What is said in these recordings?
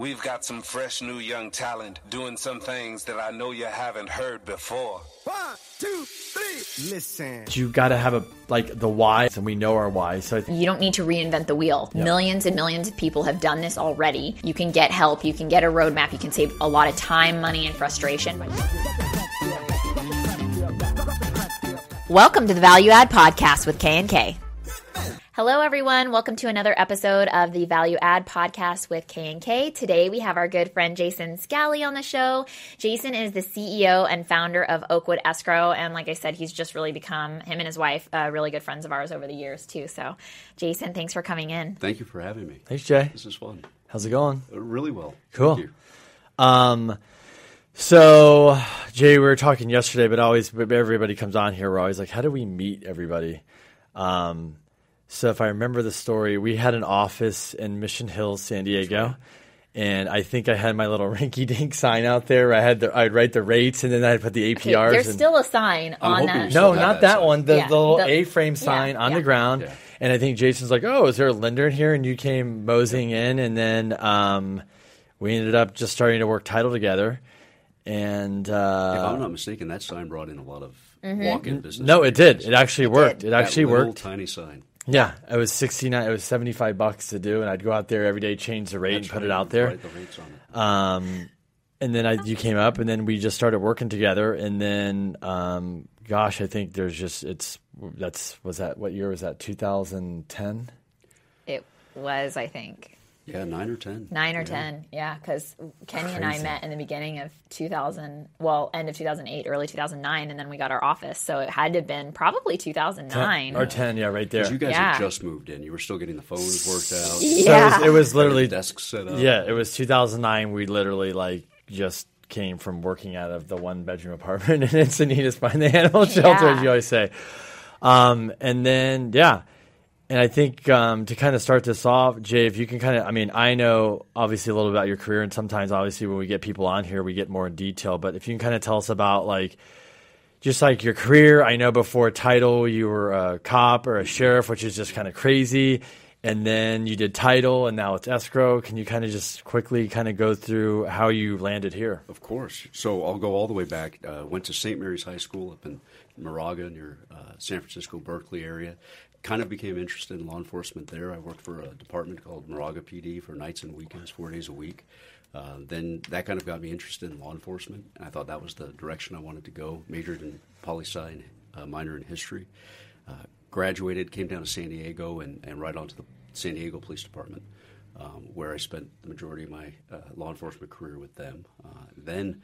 We've got some fresh new young talent doing some things that I know you haven't heard before. One, two, three. Listen. You got to have a like the why, and we know our why. So I You don't need to reinvent the wheel. Millions and millions of people have done this already. You can get help, you can get a roadmap, you can save a lot of time, money, and frustration. Welcome to the Value Add Podcast with K and K. Hello, everyone. Welcome to another episode of the Value Add Podcast with K and K. Today, we have our good friend Jason Scally on the show. Jason is the CEO and founder of Oakwood Escrow, and like I said, he's just really become him and his wife uh, really good friends of ours over the years too. So, Jason, thanks for coming in. Thank you for having me. thanks, Jay. This is fun. How's it going? Uh, Really well. Cool. Thank you. Um, so Jay, we were talking yesterday, but always everybody comes on here. We're always like, how do we meet everybody? Um, so if I remember the story, we had an office in Mission Hills, San Diego. And I think I had my little rinky dink sign out there. I had the, I'd write the rates and then I'd put the Okay, APRs. there's and, still a sign I'm on that. No, not that that sign. one. The, Yeah, the little A-frame yeah, sign on yeah. the ground. Yeah. And I think Jason's like, "Oh, is there a lender in here?" And you came moseying in, and then um, we ended up just starting to work title together. And If uh, I'm not mistaken, that sign brought in a lot of walk-in business. no, it did. It actually worked. It That actually little worked. Tiny sign. Yeah, it was sixty nine. It was seventy five bucks to do, and I'd go out there every day, change the rate, That's and put right, it out there. Write the rates on it. Um, and then I, you came up, and then we just started working together. And then, um, gosh, I think there's just it's that's was that what year was that? Two thousand ten. It was, I think, Yeah, nine or ten. nine or Yeah. ten. Yeah, because Kenny and I met in the beginning of 2000, well, end of 2008, early 2009, and then we got our office. So it had to have been probably 2009. or ten, yeah, right there. you guys Yeah. had just moved in. You were still getting the phones worked out. So it Yeah. was, it was literally desks set up. yeah, it was 2009. We literally like just came from working out of the one bedroom apartment in Encinitas behind the animal shelter, as you always say. Um, and then yeah, and I think um, to kind of start this off, Jay, if you can kind of, I mean, I know obviously a little about your career, and sometimes obviously when we get people on here, we get more in detail. But if you can kind of tell us about like just like your career. I know before title you were a cop or a sheriff, which is just kind of crazy. And then you did title, and now it's escrow. Can you kind of just quickly kind of go through how you landed here? Of course. So I'll go all the way back. Uh, went to St. Mary's High School up in Moraga near uh, San Francisco, Berkeley area. Kind of became interested in law enforcement there. I worked for a department called Moraga PD for nights and weekends, four days a week. Uh, then that kind of got me interested in law enforcement, and I thought that was the direction I wanted to go. Majored in poli sci and uh, minor in history. Uh, graduated, came down to San Diego, and, and right onto the San Diego Police Department um, where I spent the majority of my uh, law enforcement career with them. Uh, then,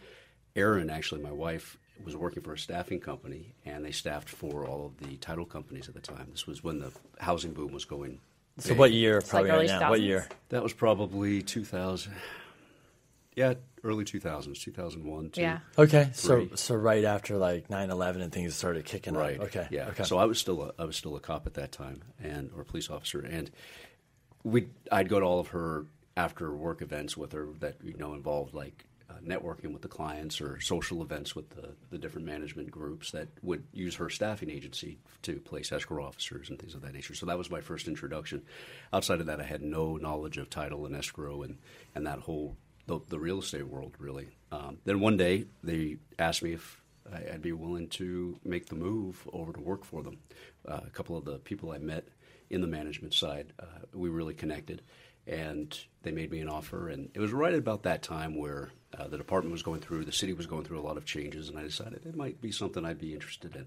Erin, actually, my wife, was working for a staffing company, and they staffed for all of the title companies at the time. This was when the housing boom was going. So big. what year? like Probably early right now. What year? That was probably 2000. Yeah, early 2000s, 2001. Two. Yeah. Okay, so Three. so right after like 9-11 and things started kicking Right. up. Okay. Yeah. Okay. So I was still a, I was still a cop at that time, and or a police officer, and we I'd go to all of her after work events with her that you know involved like networking with the clients or social events with the, the different management groups that would use her staffing agency to place escrow officers and things of that nature. So that was my first introduction. Outside of that, I had no knowledge of title and escrow and and that whole the, the real estate world really. Um, then one day they asked me if I'd be willing to make the move over to work for them. Uh, a couple of the people I met in the management side, uh, we really connected, and they made me an offer. And it was right about that time where uh, the department was going through, the city was going through a lot of changes, and I decided it might be something I'd be interested in.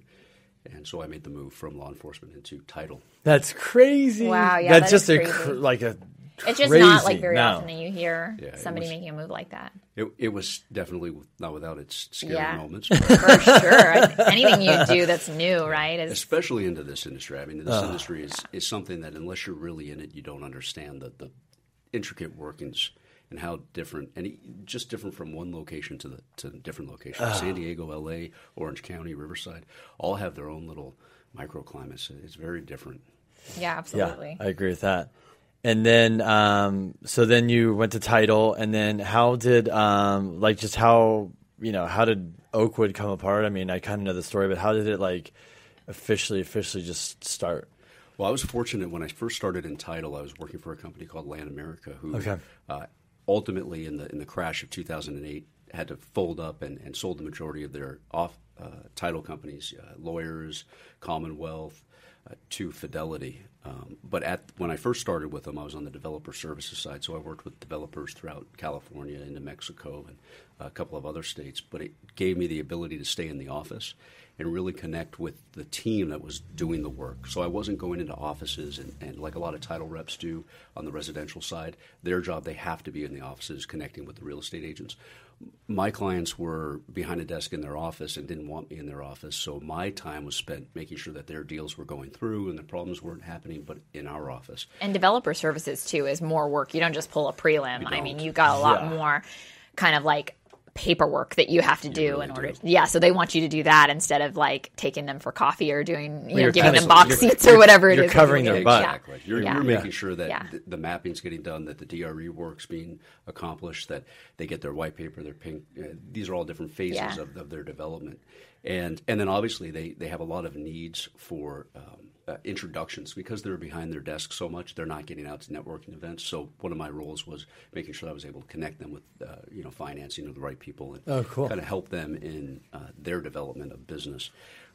And so I made the move from law enforcement into title. That's crazy. Wow, yeah, That's that is just a crazy. cr- like a. It's just not like very no. often that you hear Yeah, somebody was- making a move like that. It, it was definitely not without its scary Yeah. moments. but- For sure. Anything you do that's new, right? Is especially into this industry. I mean, this industry is, is something that unless you're really in it, you don't understand the, the intricate workings and how different and it- just different from one location to the to different locations. San Diego, L.A., Orange County, Riverside, all have their own little microclimates. It's very different. yeah, Yeah, absolutely. I agree with that. And then, um, so then you went to title, and then how did, um, like, just how you know, how did Oakwood come apart? I mean, I kind of know the story, but how did it like officially, officially just start? Well, I was fortunate when I first started in title. I was working for a company called LandAmerica, who Okay. uh, ultimately, in the in the crash of 2008, had to fold up and, and sold the majority of their off uh, title companies, uh, lawyers, Commonwealth, uh, to Fidelity. Um, but at when I first started with them, I was on the developer services side, so I worked with developers throughout California, into Mexico, and a couple of other states. But it gave me the ability to stay in the office and really connect with the team that was doing the work. So I wasn't going into offices and, and like a lot of title reps do on the residential side. Their job, they have to be in the offices connecting with the real estate agents my clients were behind a desk in their office and didn't want me in their office. So my time was spent making sure that their deals were going through and the problems weren't happening, but in our office. And developer services too is more work. You don't just pull a prelim. I mean, you got a lot Yeah. more kind of like paperwork that you have to do really in order. do. Yeah, so they want you to do that instead of like taking them for coffee or doing, you know, you're giving them box you're- seats or whatever it you're is. covering their you're butt. Exactly. You're, Yeah. you're making sure that Yeah. the, the mapping's getting done, that the DRE work's being accomplished, that they get their white paper, their pink. Uh, these are all different phases of, of their development, and and then obviously they they have a lot of needs for. Um, uh, introductions because they're behind their desk so much they're not getting out to networking events so one of my roles was making sure i was able to connect them with uh, you know financing of the right people and Oh, cool. kind of help them in uh, their development of business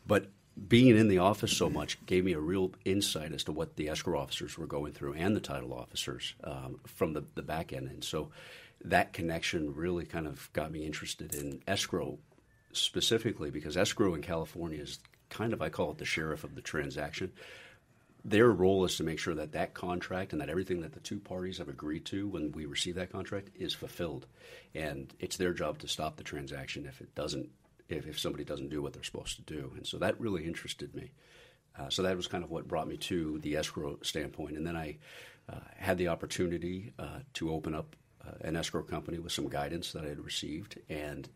but being in the office so much gave me a real insight as to what the escrow officers were going through and the title officers um, from the, the back end. And so that connection really kind of got me interested in escrow specifically because escrow in California is kind of, I call it the sheriff of the transaction. Their role is to make sure that that contract and that everything that the two parties have agreed to when we receive that contract is fulfilled. And it's their job to stop the transaction if it doesn't, if, if somebody doesn't do what they're supposed to do. And so that really interested me. Uh, so that was kind of what brought me to the escrow standpoint. And then I uh, had the opportunity uh, to open up uh, an escrow company with some guidance that I had received, and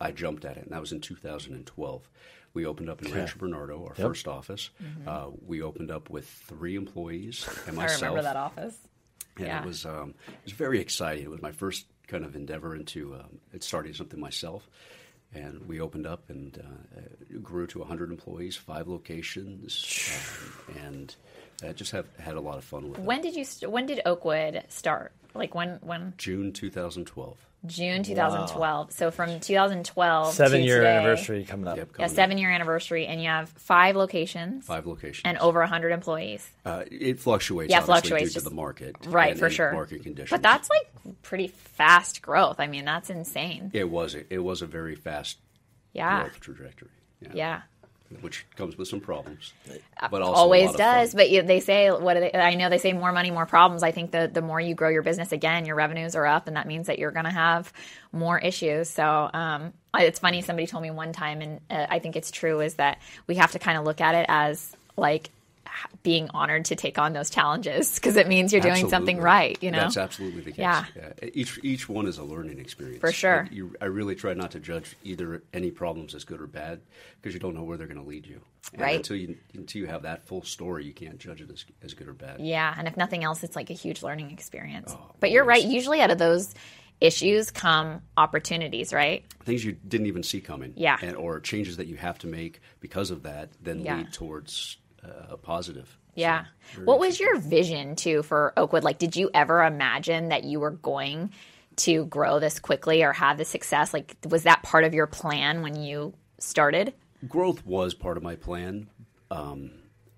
I jumped at it. And that was in 2012. We opened up in Rancho Bernardo, our first office. Uh, we opened up with three employees and myself. I myself. remember that office. And Yeah. it was um, it was very exciting. It was my first kind of endeavor into um, starting something myself. And we opened up and uh, uh, grew to 100 employees, five locations, um, and uh, just have had a lot of fun with it. When did you? St- when did Oakwood start? Like when? When June 2012. June 2012. So from 2012 Seven to year today, anniversary coming up. Yep, Yeah, coming up. seven year anniversary, and you have five locations Five locations. and over 100 employees. Uh, it fluctuates, Yeah, obviously, fluctuates, due just- to the market. Right, and- for sure. Market conditions. But that's like pretty fast growth. I mean, that's insane. It was, it was a very fast Yeah. growth trajectory. Yeah. Which comes with some problems. But also Always fun. does. But you, they say, what do they, I know they say more money, more problems. I think the, the more you grow your business, again, your revenues are up, and that means that you're going to have more issues. So um, I- it's funny, somebody told me one time, and uh, I think it's true, is that we have to kind of look at it as like being honored to take on those challenges because it means you're doing something right, you know? That's absolutely the case. Yeah. Each each one is a learning experience. For sure. And You, I really try not to judge either any problems as good or bad because you don't know where they're going to lead you. And Right. Until you until you have that full story, you can't judge it as, as good or bad. Yeah, and if nothing else, it's like a huge learning experience. Oh, but you're right. Usually, out of those issues come opportunities, right? Things you didn't even see coming. Yeah. And, or changes that you have to make because of that then Yeah. lead towards a positive. Yeah. So, what was your vision too for Oakwood? Like, did you ever imagine that you were going to grow this quickly or have the success? Like, was that part of your plan when you started? growth was part of my plan, um,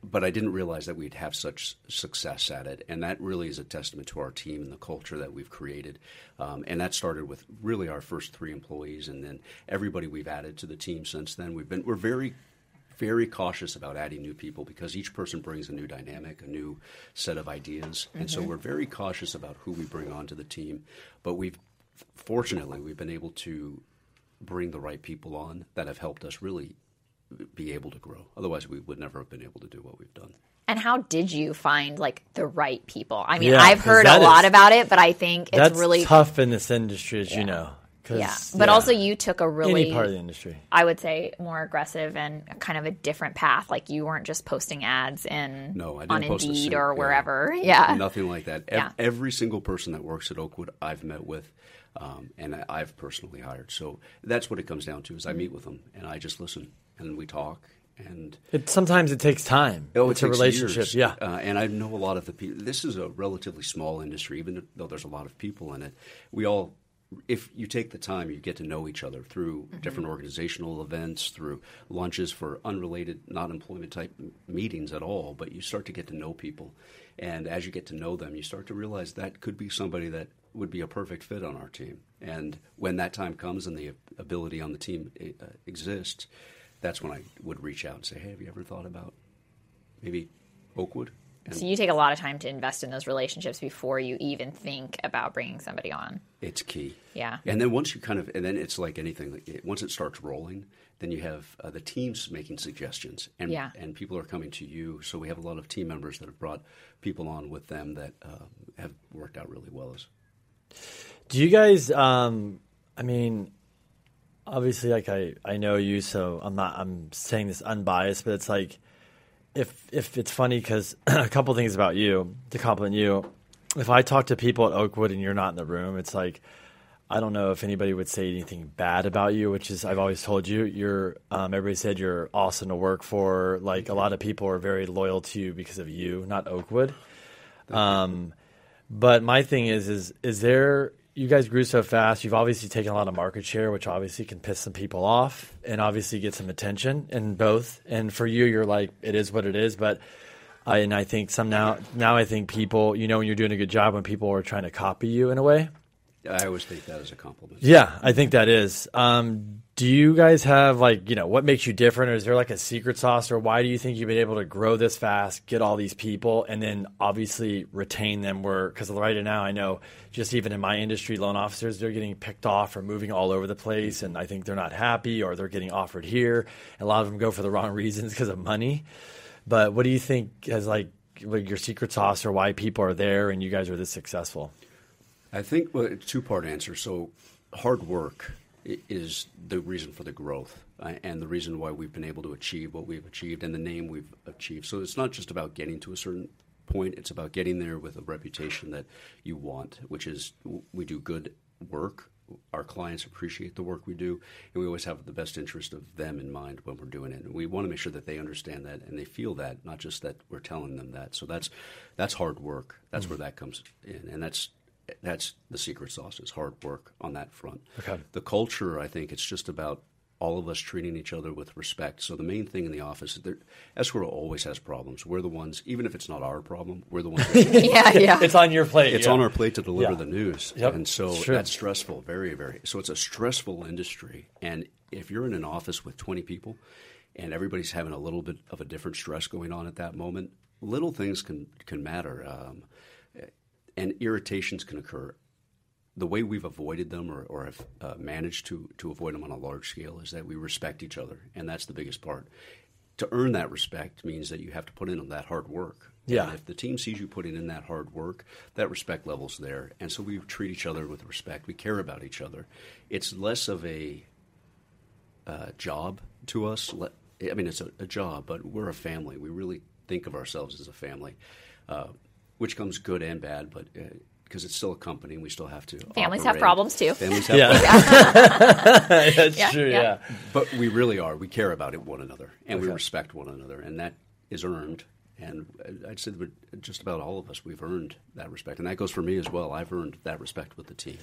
but I didn't realize that we'd have such success at it, and that really is a testament to our team and the culture that we've created. Um, and that started with really our first three employees, and then everybody we've added to the team since then. We've been we're very very cautious about adding new people because each person brings a new dynamic, a new set of ideas, and so mm-hmm. we're very cautious about who we bring onto the team. But we've fortunately we've been able to bring the right people on that have helped us really be able to grow. Otherwise, we would never have been able to do what we've done. And how did you find like the right people? I mean, Yeah, I've heard a lot is- about it, but I think it's That's really tough in this industry, as you know. 'Cause, yeah. But also, you took a really any part of the industry. I would say more aggressive and kind of a different path. Like you weren't just posting ads in No, I didn't on post a Indeed suit, or yeah. wherever. Yeah. Nothing like that. Yeah. Every single person that works at Oakwood, I've met with, um, and I- I've personally hired. So that's what it comes down to: is I meet with them and I just listen and we talk, and It, sometimes it takes time. Oh, it it's a takes relationship. years. Yeah. uh, and I know a lot of the people. This is a relatively small industry, even though there's a lot of people in it. We all, if you take the time, you get to know each other through different organizational events, through lunches for unrelated, not employment type meetings at all. But you start to get to know people, and as you get to know them, you start to realize that could be somebody that would be a perfect fit on our team. And when that time comes and the ability on the team uh, exists, that's when I would reach out and say, "Hey, have you ever thought about maybe Oakwood?" And So you take a lot of time to invest in those relationships before you even think about bringing somebody on. it's key. Yeah. And then once you kind of, and then it's like anything. Once it starts rolling, then you have uh, the teams making suggestions, and Yeah. and people are coming to you. So we have a lot of team members that have brought people on with them that uh, have worked out really well. As Do you guys? Um, I mean, obviously, like I, I know you, so I'm not. I'm saying this unbiased, but it's like, if if it's funny because a couple things about you to compliment you. If I talk to people at Oakwood and you're not in the room, it's like. I don't know if anybody would say anything bad about you, which is I've always told you you're. Um, everybody said you're awesome to work for. Like a lot of people are very loyal to you because of you, not Oakwood. Um, but my thing is, is is there? You guys grew so fast. You've obviously taken a lot of market share, which obviously can piss some people off, and obviously get some attention in both. And for you, you're like, it is what it is. But I and I think some now now I think people, you know, when you're doing a good job, when people are trying to copy you in a way. I always take that as a compliment. Yeah, I think that is. Um, do you guys have like you know what makes you different, or is there like a secret sauce, or why do you think you've been able to grow this fast, get all these people, and then obviously retain them? Where because right now I know just even in my industry, loan officers they're getting picked off or moving all over the place, and I think they're not happy or they're getting offered here. A lot of them go for the wrong reasons because of money. But what do you think has like like your secret sauce, or why people are there and you guys are this successful? I think well, two part answer. So, hard work is the reason for the growth uh, and the reason why we've been able to achieve what we've achieved and the name we've achieved. So, it's not just about getting to a certain point, it's about getting there with a reputation that you want, which is we do good work. Our clients appreciate the work we do, and we always have the best interest of them in mind when we're doing it. And we want to make sure that they understand that and they feel that, not just that we're telling them that. So that's that's hard work. That's where that comes in, and that's that's the secret sauce is hard work on that front. Okay. The culture, I think, it's just about all of us treating each other with respect. So the main thing in the office, is that escrow always has problems. We're the ones, even if it's not our problem, we're the ones. Yeah, yeah. It's on your plate. it's yeah. on our plate to deliver Yeah. the news, Yep. and so It's that's stressful. Very, very. So it's a stressful industry, and if you're in an office with 20 people, and everybody's having a little bit of a different stress going on at that moment, little things can can matter, um, and irritations can occur the way we've avoided them or, or have uh, managed to, to avoid them on a large scale is that we respect each other, and that's the biggest part. To earn that respect means that you have to put in that hard work. Yeah. And if the team sees you putting in that hard work, that respect level's there, and so we treat each other with respect. We care about each other. It's less of a uh, job to us. Le- I mean, it's a, a job, but we're a family. We really think of ourselves as a family, uh, which comes good and bad, but. Uh, because it's still a company, and we still have to. Families have problems, too. Families have Yeah. problems. That's Yeah, true. yeah. yeah. but we really are. We care about it, one another, and we respect one another, and that is earned. And I'd say that just about all of us, we've earned that respect, and that goes for me as well. I've earned that respect with the team.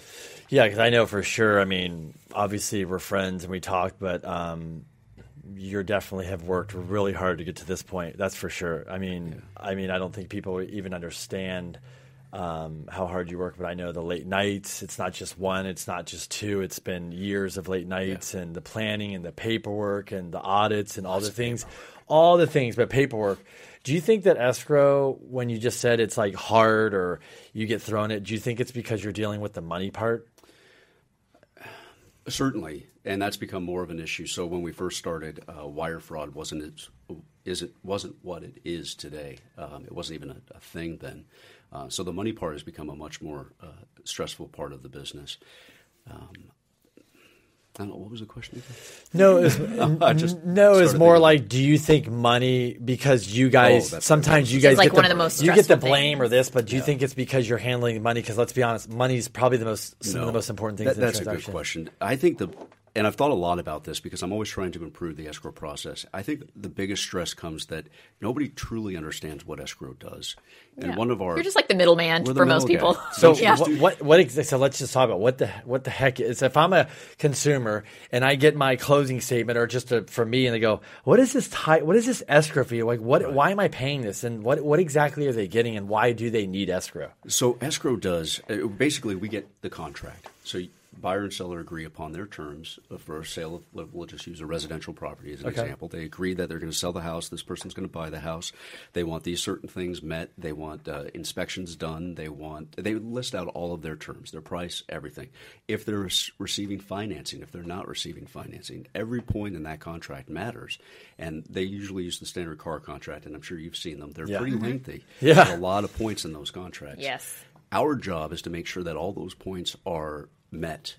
Yeah, because I know for sure. I mean, obviously we're friends and we talk, but um, you definitely have worked really hard to get to this point. That's for sure. I mean, I mean, I don't think people even understand um, how hard you work. But I know the late nights. It's not just one. It's not just two. It's been years of late nights and the planning and the paperwork and the audits and all the things, all the things. But paperwork. Do you think that escrow, when you just said it's like hard or you get thrown it, do you think it's because you're dealing with the money part? Certainly, and that's become more of an issue. So when we first started, uh, wire fraud wasn't as, isn't wasn't what it is today. Um, it wasn't even a, a thing then. Uh, so the money part has become a much more uh, stressful part of the business. Um, I don't know what was the question. Again? No, it's, I just no, it's more thinking- like, do you think money because you guys Oh, that's sometimes you guys like get one the, of the most you get the blame things. or this, but do you think it's because you're handling money? Because let's be honest, money is probably the most some of the most important things. That- in that's a transaction. good question. I think the and I've thought a lot about this because I'm always trying to improve the escrow process. I think the biggest stress comes that nobody truly understands what escrow does. And Yeah. one of our You're just like the middleman We're the for most middle people. guy. So Yeah. what, what what so let's just talk about what the what the heck is if I'm a consumer and I get my closing statement or just a, for me and they go what is this ti- what is this escrow fee like what why am I paying this and what what exactly are they getting and why do they need escrow? So escrow does uh, basically we get the contract. So buyer and seller agree upon their terms for a sale of. we'll- We'll just use a residential property as an Okay. example. They agree that they're going to sell the house. This person's going to buy the house. They want these certain things met. They want uh, inspections done. They want they list out all of their terms, their price, everything. If they're s- receiving financing, if they're not receiving financing, every point in that contract matters. And they usually use the standard car contract, and I'm sure you've seen them. They're Yeah. pretty lengthy. Yeah. There's a lot of points in those contracts. Yes. Our job is to make sure that all those points are met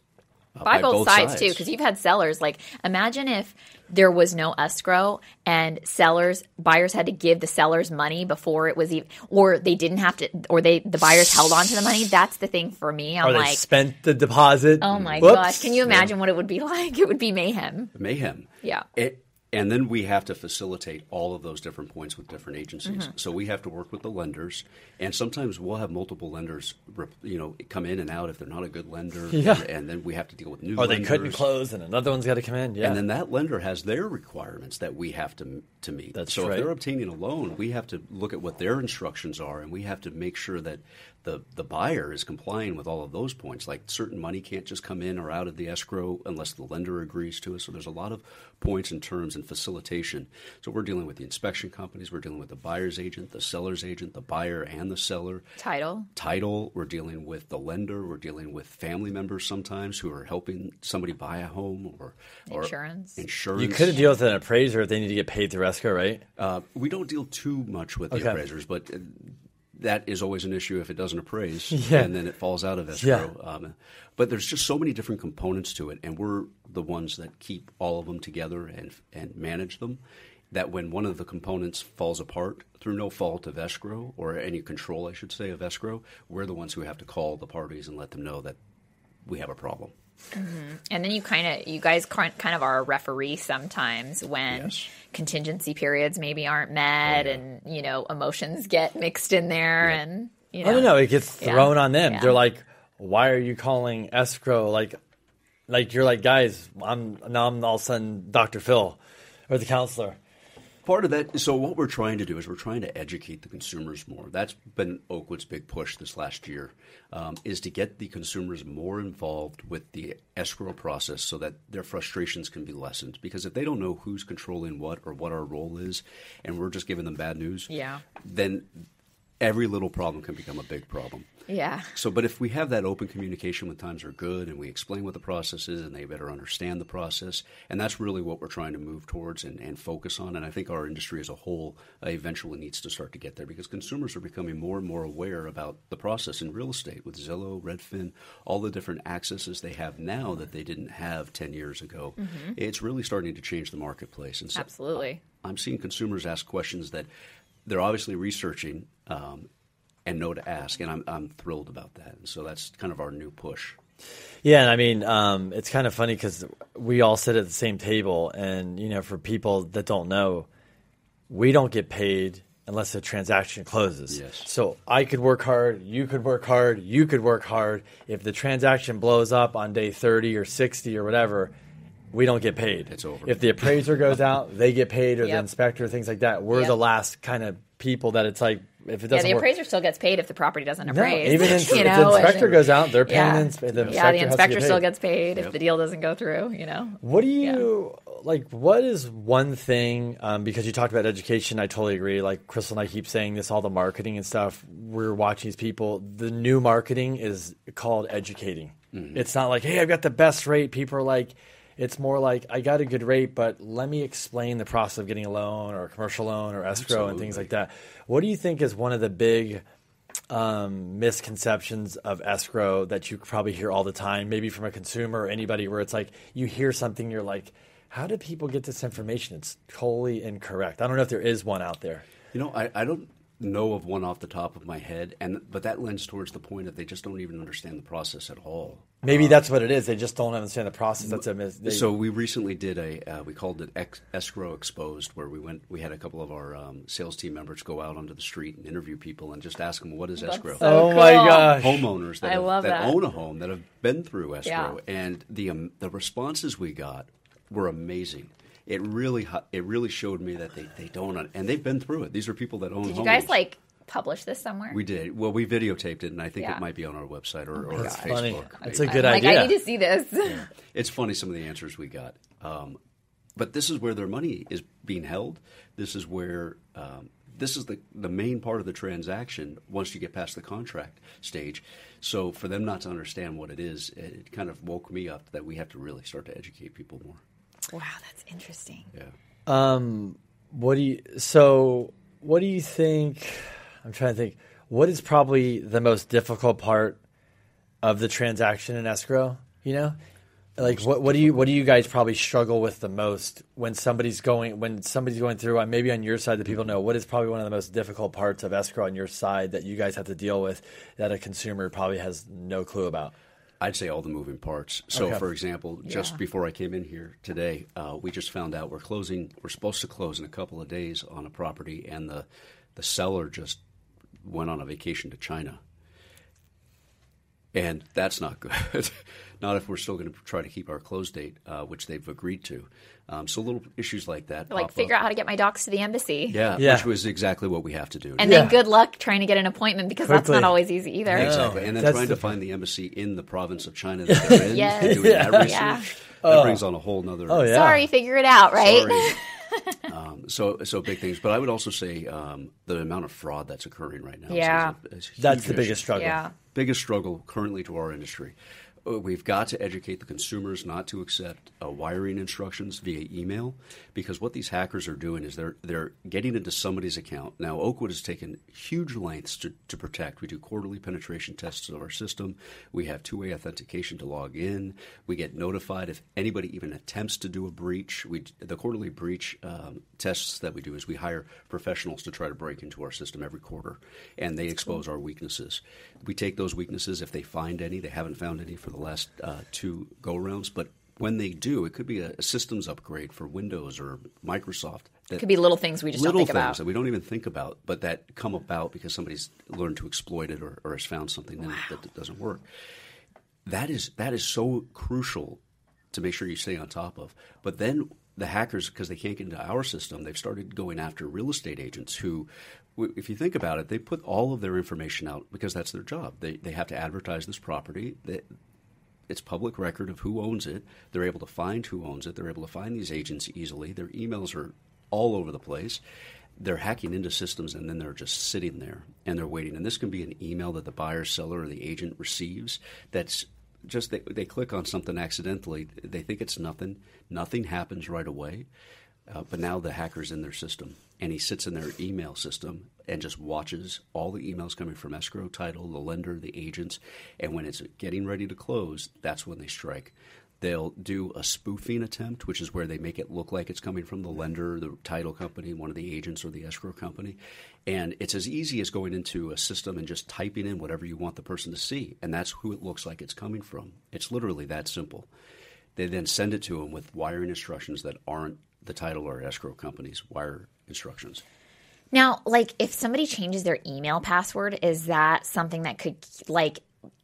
uh, by, both, sides, too because you've had sellers like imagine if there was no escrow and sellers buyers had to give the sellers money before it was even or they didn't have to or they the buyers held on to the money that's the thing for me i'm Or they like spent the deposit. oh my Whoops. gosh can you imagine what it would be like it would be mayhem mayhem. Yeah. It, and then we have to facilitate all of those different points with different agencies. Mm-hmm. So we have to work with the lenders, and sometimes we'll have multiple lenders, you know, come in and out if they're not a good lender. Yeah. And, and then we have to deal with new. Or they couldn't close and another one's got to come in. Yeah. And then that lender has their requirements that we have to to meet. That's so right. if they're obtaining a loan, we have to look at what their instructions are, and we have to make sure that the the buyer is complying with all of those points. Like certain money can't just come in or out of the escrow unless the lender agrees to it. So there's a lot of points and terms and facilitation. So we're dealing with the inspection companies, we're dealing with the buyer's agent, the seller's agent, the buyer and the seller title title. We're dealing with the lender. We're dealing with family members sometimes who are helping somebody buy a home or, or Insurance. Insurance. you could deal with an appraiser if they need to get paid through escrow, right? Uh, we don't deal too much with the Okay. appraisers, but uh, that is always an issue if it doesn't appraise, Yeah. and then it falls out of escrow. Um, but there's just so many different components to it, and we're the ones that keep all of them together and and manage them. That when one of the components falls apart through no fault of escrow or any control, I should say, of escrow, we're the ones who have to call the parties and let them know that we have a problem. Mm-hmm. and then you kind of you guys kind of are a referee sometimes when Yes. contingency periods maybe aren't met oh, and you know emotions get mixed in there and you oh, know I don't know. It gets Yeah. thrown on them. Yeah. They're like, "Why are you calling escrow?" Like, like you're like, guys, I'm now I'm all of a sudden Dr. Phil or the counselor. Part of that, so what we're trying to do is we're trying to educate the consumers more. That's been Oakwood's big push this last year, um, is to get the consumers more involved with the escrow process so that their frustrations can be lessened. Because if they don't know who's controlling what or what our role is, and we're just giving them bad news, Yeah. then every little problem can become a big problem. Yeah So, but if we have that open communication when times are good and we explain what the process is and they better understand the process, and that's really what we're trying to move towards and, and focus on. And I think our industry as a whole uh, eventually needs to start to get there because consumers are becoming more and more aware about the process in real estate with Zillow, Redfin, all the different accesses they have now that they didn't have 10 years ago. It's really starting to change the marketplace. And so absolutely I'm seeing consumers ask questions that they're obviously researching um, and know to ask, and I'm, I'm thrilled about that. And so that's kind of our new push. Yeah, and I mean, um, it's kind of funny because we all sit at the same table, and you know, for people that don't know, we don't get paid unless the transaction closes. Yes. So I could work hard, you could work hard, you could work hard. If the transaction blows up on day thirty or sixty or whatever, we don't get paid. It's over. If the appraiser goes out, they get paid, or the inspector, things like that. We're Yep. the last kind of people that it's like if it yeah doesn't the work. appraiser still gets paid if the property doesn't appraise. No, appraise even if, you if know, the and- inspector goes out, they're paying. yeah, the, the inspector yeah the inspector get still gets paid if the deal doesn't go through you know What do you like? What is one thing? Um, because you talked about education, I totally agree. Like Crystal and I keep saying this, all the marketing and stuff. We're watching these people. The new marketing is called educating. It's not like, hey, I've got the best rate. People are like, it's more like I got a good rate, but let me explain the process of getting a loan or a commercial loan or escrow and things like that. What do you think is one of the big um, misconceptions of escrow that you probably hear all the time, maybe from a consumer or anybody, where it's like you hear something, you're like, how do people get this information? It's totally incorrect. I don't know if there is one out there. You know, I, I don't know of one off the top of my head, and but that lends towards the point that they just don't even understand the process at all. Maybe that's what it is. They just don't understand the process. That's a mis- they, So we recently did a uh, we called it ex- escrow exposed, where we went we had a couple of our um, sales team members go out onto the street and interview people and just ask them what is escrow. oh So my cool. gosh. Homeowners that, I have, love that, that. own a home that have been through escrow, Yeah. and the um, the responses we got were amazing. It really it really showed me that they, they don't and they've been through it. These are people that own. Did you homes. guys like publish this somewhere? We did. Well, we videotaped it, and I think Yeah. it might be on our website or, or That's Facebook. funny. That's a good I'm idea. Like I need to see this. It's funny some of the answers we got. Um, but this is where their money is being held. This is where um, this is the the main part of the transaction. Once you get past the contract stage, so for them not to understand what it is, it kind of woke me up that we have to really start to educate people more. Wow, that's interesting. Yeah. Um, what do you? So, what do you think? I'm trying to think. What is probably the most difficult part of the transaction in escrow? You know, like what what do you what do you guys probably struggle with the most when somebody's going when somebody's going through? uh, Maybe on your side that people know what is probably one of the most difficult parts of escrow on your side that you guys have to deal with that a consumer probably has no clue about. I'd say all the moving parts. So, Okay. for example, just Yeah. before I came in here today, uh, we just found out we're closing. We're supposed to close in a couple of days on a property, and the the seller just went on a vacation to China, and that's not good. not if we're still going to try to keep our close date, uh, which they've agreed to. Um, so, little issues like that. Like pop figure up. out how to get my docs to the embassy. Yeah, Yeah. which was exactly what we have to do. And Yeah. then good luck trying to get an appointment because that's not always easy either. Exactly, and then That's trying the- to find the embassy in the province of China that they're in, Yes. and doing that research, Yeah. that brings on a whole nother. Oh, yeah. Sorry, figure it out, right? Sorry. um, so, so big things. But I would also say um, the amount of fraud that's occurring right now. Yeah. is a- is a That's huge the biggest struggle. Yeah. Biggest struggle currently to our industry. We've got to educate the consumers not to accept uh, wiring instructions via email because what these hackers are doing is they're they're getting into somebody's account. Now, Oakwood has taken huge lengths to, to protect. We do quarterly penetration tests of our system. We have two way authentication to log in. We get notified if anybody even attempts to do a breach. We the quarterly breach um, tests that we do is we hire professionals to try to break into our system every quarter, and they expose our weaknesses. We take those weaknesses if they find any. They haven't found any for the last uh, two go rounds, but when they do, it could be a, systems upgrade for Windows or Microsoft. That Could be little things we just little don't think things about. that we don't even think about, but that come about because somebody's learned to exploit it or, or has found something in it that doesn't work. That is that is so crucial to make sure you stay on top of. But then the hackers, because they can't get into our system, they've started going after real estate agents who, if you think about it, they put all of their information out because that's their job. They they have to advertise this property. They, it's public record of who owns it. They're able to find who owns it. They're able to find these agents easily. Their emails are all over the place. They're hacking into systems and then they're just sitting there and they're waiting. And this can be an email that the buyer, seller, or the agent receives that's just they, they click on something accidentally. They think it's nothing. Nothing happens right away. Uh, but now the hacker's in their system, and he sits in their email system and just watches all the emails coming from escrow, title, the lender, the agents, and when it's getting ready to close, that's when they strike. They'll do a spoofing attempt, which is where they make it look like it's coming from the lender, the title company, one of the agents, or the escrow company. And it's as easy as going into a system and just typing in whatever you want the person to see, and that's who it looks like it's coming from. It's literally that simple. They then send it to them with wiring instructions that aren't the title or escrow company's wire instructions. Now, like if somebody changes their email password, is that something that could like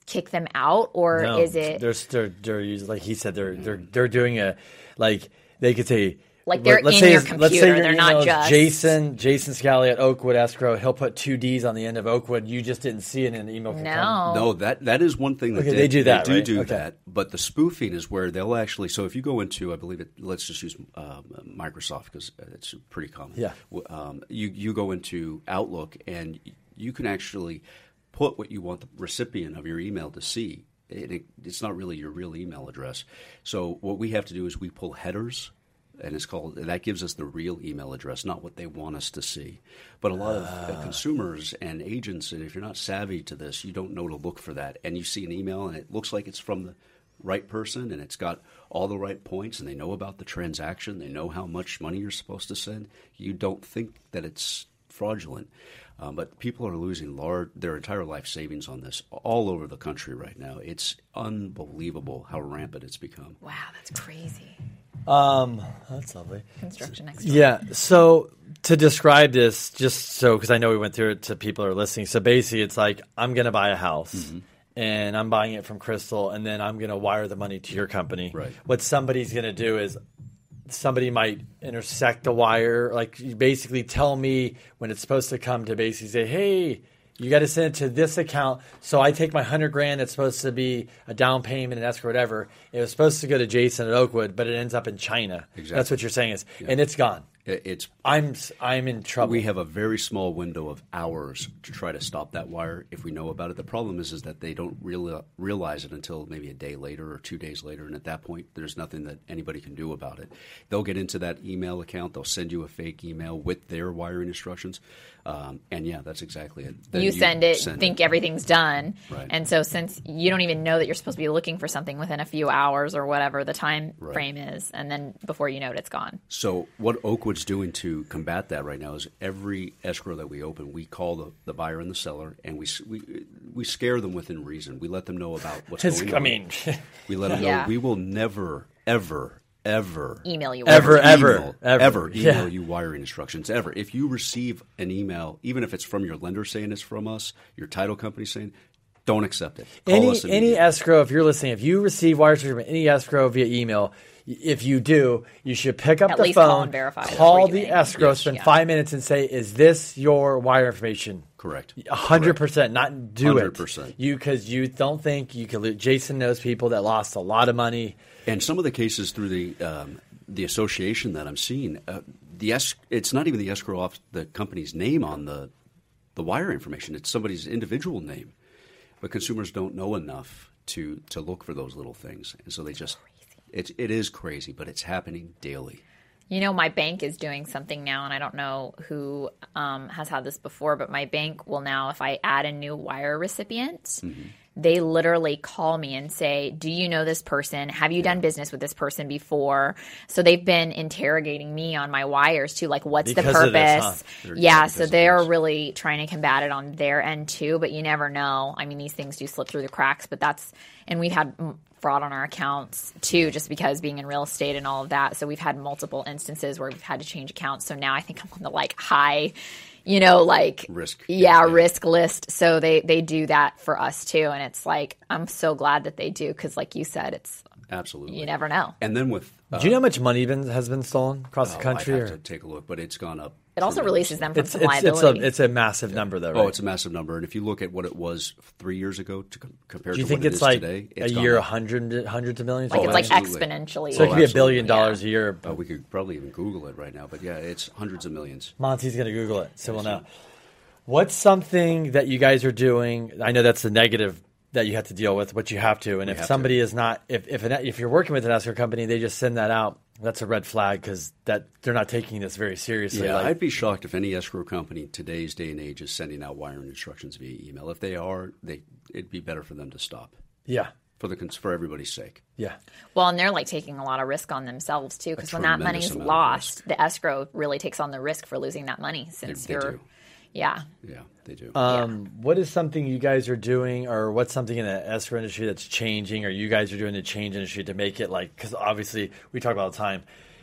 kick them out, or No, is it They're, they're, they're using, like he said, they're they're they're doing a like they could say Like, they're let's in say your his- let's say computer, your they're not just- Jason Jason Scally at Oakwood Escrow. He'll put two D's on the end of Oakwood. You just didn't see it in the email. no? No, that that is one thing that Okay, they, they do that, do right? do Okay. that. But the spoofing is where they'll actually. So if you go into, I believe it. Let's just use um, Microsoft because it's pretty common. Yeah. Um, you you go into Outlook and you can actually put what you want the recipient of your email to see. It, it, it's not really your real email address. So what we have to do is we pull headers and it's called and that gives us the real email address, not what they want us to see. But a lot of Ah. uh, consumers and agents, and if you're not savvy to this, you don't know to look for that, and you see an email and it looks like it's from the right person and it's got all the right points and they know about the transaction, they know how much money you're supposed to send. You don't think that it's fraudulent. Um, but people are losing large, their entire life savings on this all over the country right now. It's unbelievable how rampant it's become. Wow, that's crazy. Um, that's lovely. Construction next. Yeah. So to describe this, just so because I know we went through it to people who are listening. So basically, it's like I'm going to buy a house. Mm-hmm. And I'm buying it from Crystal, and then I'm going to wire the money to your company. Right. What somebody's going to do is somebody might intersect the wire. Like you basically tell me when it's supposed to come to basically say, hey, you got to send it to this account. So I take my hundred grand. It's supposed to be a down payment and escrow, whatever. It was supposed to go to Jason at Oakwood, but it ends up in China. Exactly. That's what you're saying is, and it's gone. It's I'm I'm in trouble. we have a very small window of hours to try to stop that wire if we know about it. The problem is is that they don't real, realize it until maybe a day later or two days later, and at that point, there's nothing that anybody can do about it. They'll get into that email account. They'll send you a fake email with their wiring instructions, um, and yeah, that's exactly it. Then you send it, send think it. everything's done, Right. and so since you don't even know that you're supposed to be looking for something within a few hours or whatever the time Right. frame is, and then before you know it, it's gone. So what Oakwood's doing to combat that right now is every escrow that we open, we call the, the buyer and the seller, and we we we scare them within reason. We let them know about what's It's- going I on. mean, we let them know we will never, ever, ever Email you Ever, ever, email, ever. ever email Yeah. you wiring instructions ever. If you receive an email, even if it's from your lender saying it's from us, your title company saying, don't accept it. Call any us any escrow, if you're listening, if you receive wires from any escrow via email, if you do, you should pick up At the least phone, call and verify call the make- escrow, Yes. spend Yeah. five minutes, and say, "Is this your wire information?" Correct. A hundred percent, not do it. 100%. You because you don't think you could. Lo- Jason knows people that lost a lot of money. And some of the cases through the um, the association that I'm seeing, uh, the es- it's not even the escrow off the company's name on the the wire information. It's somebody's individual name, but consumers don't know enough to to look for those little things, and so they just it's it is crazy, but it's happening daily. You know, my bank is doing something now, and I don't know who um, has had this before, but my bank will now, if I add a new wire recipient, Mm-hmm. They literally call me and say, Do you know this person? Have you done business with this person before? So they've been interrogating me on my wires too, like, what's Because the of this, purpose? huh? Yeah, so they're really trying to combat it on their end too, but you never know. I mean, these things do slip through the cracks, but that's, and we've had fraud on our accounts too, just because being in real estate and all of that. So we've had multiple instances where we've had to change accounts. So now I think I'm on the like high, you know, like Risk. yeah, Yeah. risk list. So they they do that for us too, and it's like I'm so glad that they do because, like you said, it's Absolutely, you never know. And then with uh, Do you know how much money been, has been stolen across oh, the country? I'd have or- to take a look, but it's gone up. It also releases them from It's some it's it's a liability. it's a massive number though. Right? Oh, it's a massive number, and if you look at what it was three years ago to com- compared to what it's like today, a gone year, up. hundred hundreds of millions? like Oh, it's like exponentially. so it could be a absolutely. billion Yeah. dollars a year. Uh, we could probably even Google it right now, but yeah, it's hundreds of millions. Monty's going to Google it, so we'll know. What's something that you guys are doing? I know that's the negative that you have to deal with, but you have to. And if somebody to. is not, if if, an, if you're working with an escrow company, they just send that out. That's a red flag because that they're not taking this very seriously. Yeah, like, I'd be shocked if any escrow company today's day and age is sending out wiring instructions via email. If they are, they it'd be better for them to stop yeah, for the cons- for everybody's sake. yeah. Well, and they're like taking a lot of risk on themselves too, because when that tremendous money's lost, the escrow really takes on the risk for losing that money since they you're, do. Yeah. Yeah, they do. Um, What is something you guys are doing, or what's something in the escrow industry that's changing, or you guys are doing to change industry to make it like? Because obviously we talk about all the time.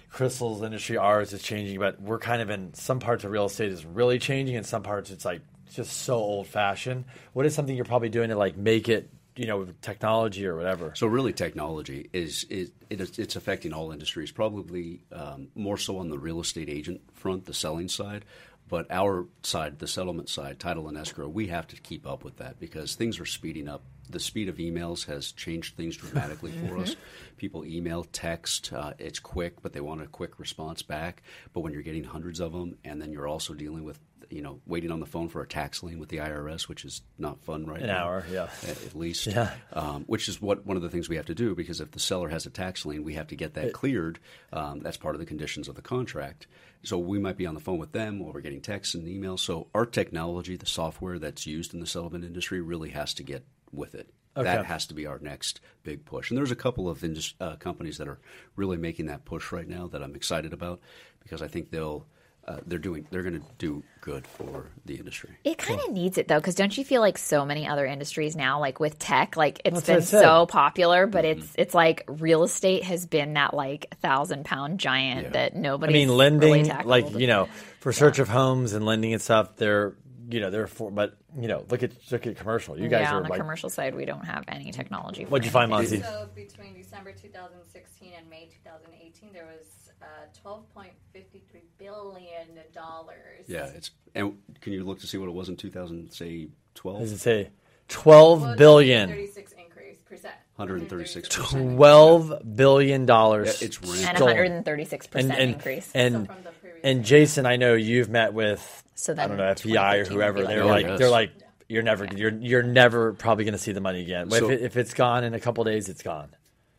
Crystal's industry, ours is changing, but we're kind of in some parts of real estate is really changing, and some parts it's like just so old fashioned. What is something you're probably doing to like make it, you know, with technology or whatever? So really, technology is, is it is it's affecting all industries. Probably um, more so on the real estate agent front, the selling side. But our side, the settlement side, title and escrow, we have to keep up with that because things are speeding up. The speed of emails has changed things dramatically for us. People email, text, uh, it's quick, but they want a quick response back. But when you're getting hundreds of them, and then you're also dealing with, you know, waiting on the phone for a tax lien with the IRS, which is not fun right An now. hour, yeah. At, at least Yeah. um, which is what one of the things we have to do because if the seller has a tax lien, we have to get that cleared. Um, that's part of the conditions of the contract. So we might be on the phone with them while we're getting texts and emails. So our technology, the software that's used in the settlement industry, really has to get with it. That has to be our next big push. And there's a couple of indus- uh, companies that are really making that push right now that I'm excited about because I think they'll uh, they're doing they're going to do good for the industry. It kind of needs it though, because don't you feel like so many other industries now, like with tech, like it's That's what I been so popular, but Mm-hmm. it's it's like real estate has been that like thousand pound giant Yeah. that nobody. I mean, lending, really like you know, for search of homes and lending and stuff, they're you know they're for, but you know, look at look at commercial. You guys yeah, are on the like, commercial side, we don't have any technology. what'd you find, anything. Monty? So between December 2016 and May 2018, there was uh, 12.53 billion dollars. Yeah, it's and can you look to see what it was in 2000, say Does 12? it say twelve billion? 36 increase percent. 136 Twelve billion dollars. Yeah, it's and 136 percent and and increase. and, So from the and. Jason, I know you've met with So I don't know FBI or whoever. They're like- like yes. they're like you're never you're you're never probably going to see the money again. So- if, it, if it's gone in a couple days, it's gone.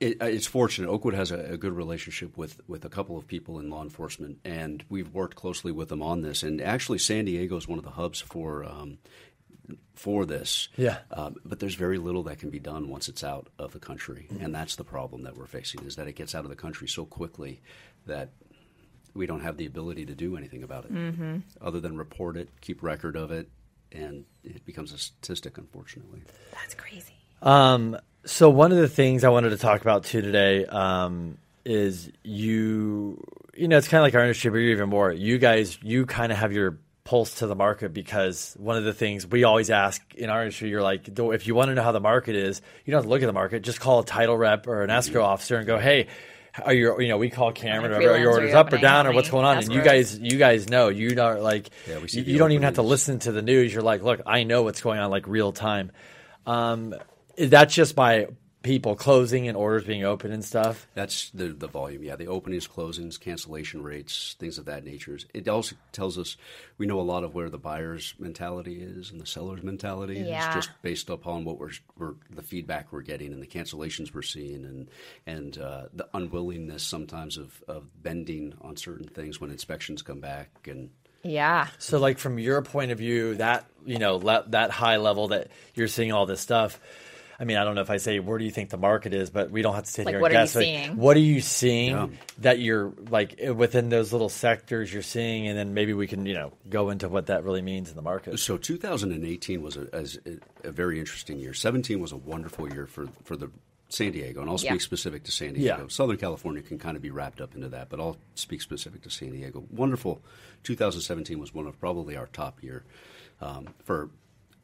It, uh, it's fortunate. Oakwood has a, a good relationship with, with a couple of people in law enforcement, and we've worked closely with them on this. And actually, San Diego is one of the hubs for um, for this. Yeah. Um, but there's very little that can be done once it's out of the country, and that's the problem that we're facing: is that it gets out of the country so quickly that we don't have the ability to do anything about it, mm-hmm. other than report it, keep record of it, and it becomes a statistic, unfortunately. That's crazy. Um, so one of the things I wanted to talk about too today um, is you. You know, it's kind of like our industry, but you're even more. You guys, you kind of have your pulse to the market because one of the things we always ask in our industry, you're like, if you want to know how the market is, you don't have to look at the market. Just call a title rep or an escrow officer and go, hey. Are your, you know, we call Cameron, or are your prelims orders up or down, or what's going on? And you guys, you guys know, you know, like, Yeah, we see you, you don't even have to listen to the news. You're like, look, I know what's going on, like real time. Um, that's just by people closing and orders being open and stuff. That's the the volume. Yeah, the openings, closings, cancellation rates, things of that nature. It also tells us we know a lot of where the buyer's mentality is and the seller's mentality Yeah. is, just based upon what we're, we're the feedback we're getting and the cancellations we're seeing and and uh, the unwillingness sometimes of of bending on certain things when inspections come back and. Yeah. So, like from your point of view, that you know le- that high level that you're seeing all this stuff. I mean, I don't know if I say where do you think the market is, but we don't have to sit Like, here what and are you guess. Like, seeing? what are you seeing Yeah. that you're like within those little sectors you're seeing, and then maybe we can you know go into what that really means in the market. So 2018 was a, as a, a very interesting year. 17 was a wonderful year for for the San Diego, and I'll speak Yeah. specific to San Diego. Yeah. Southern California can kind of be wrapped up into that, but I'll speak specific to San Diego. Wonderful. 2017 was one of probably our top year um, for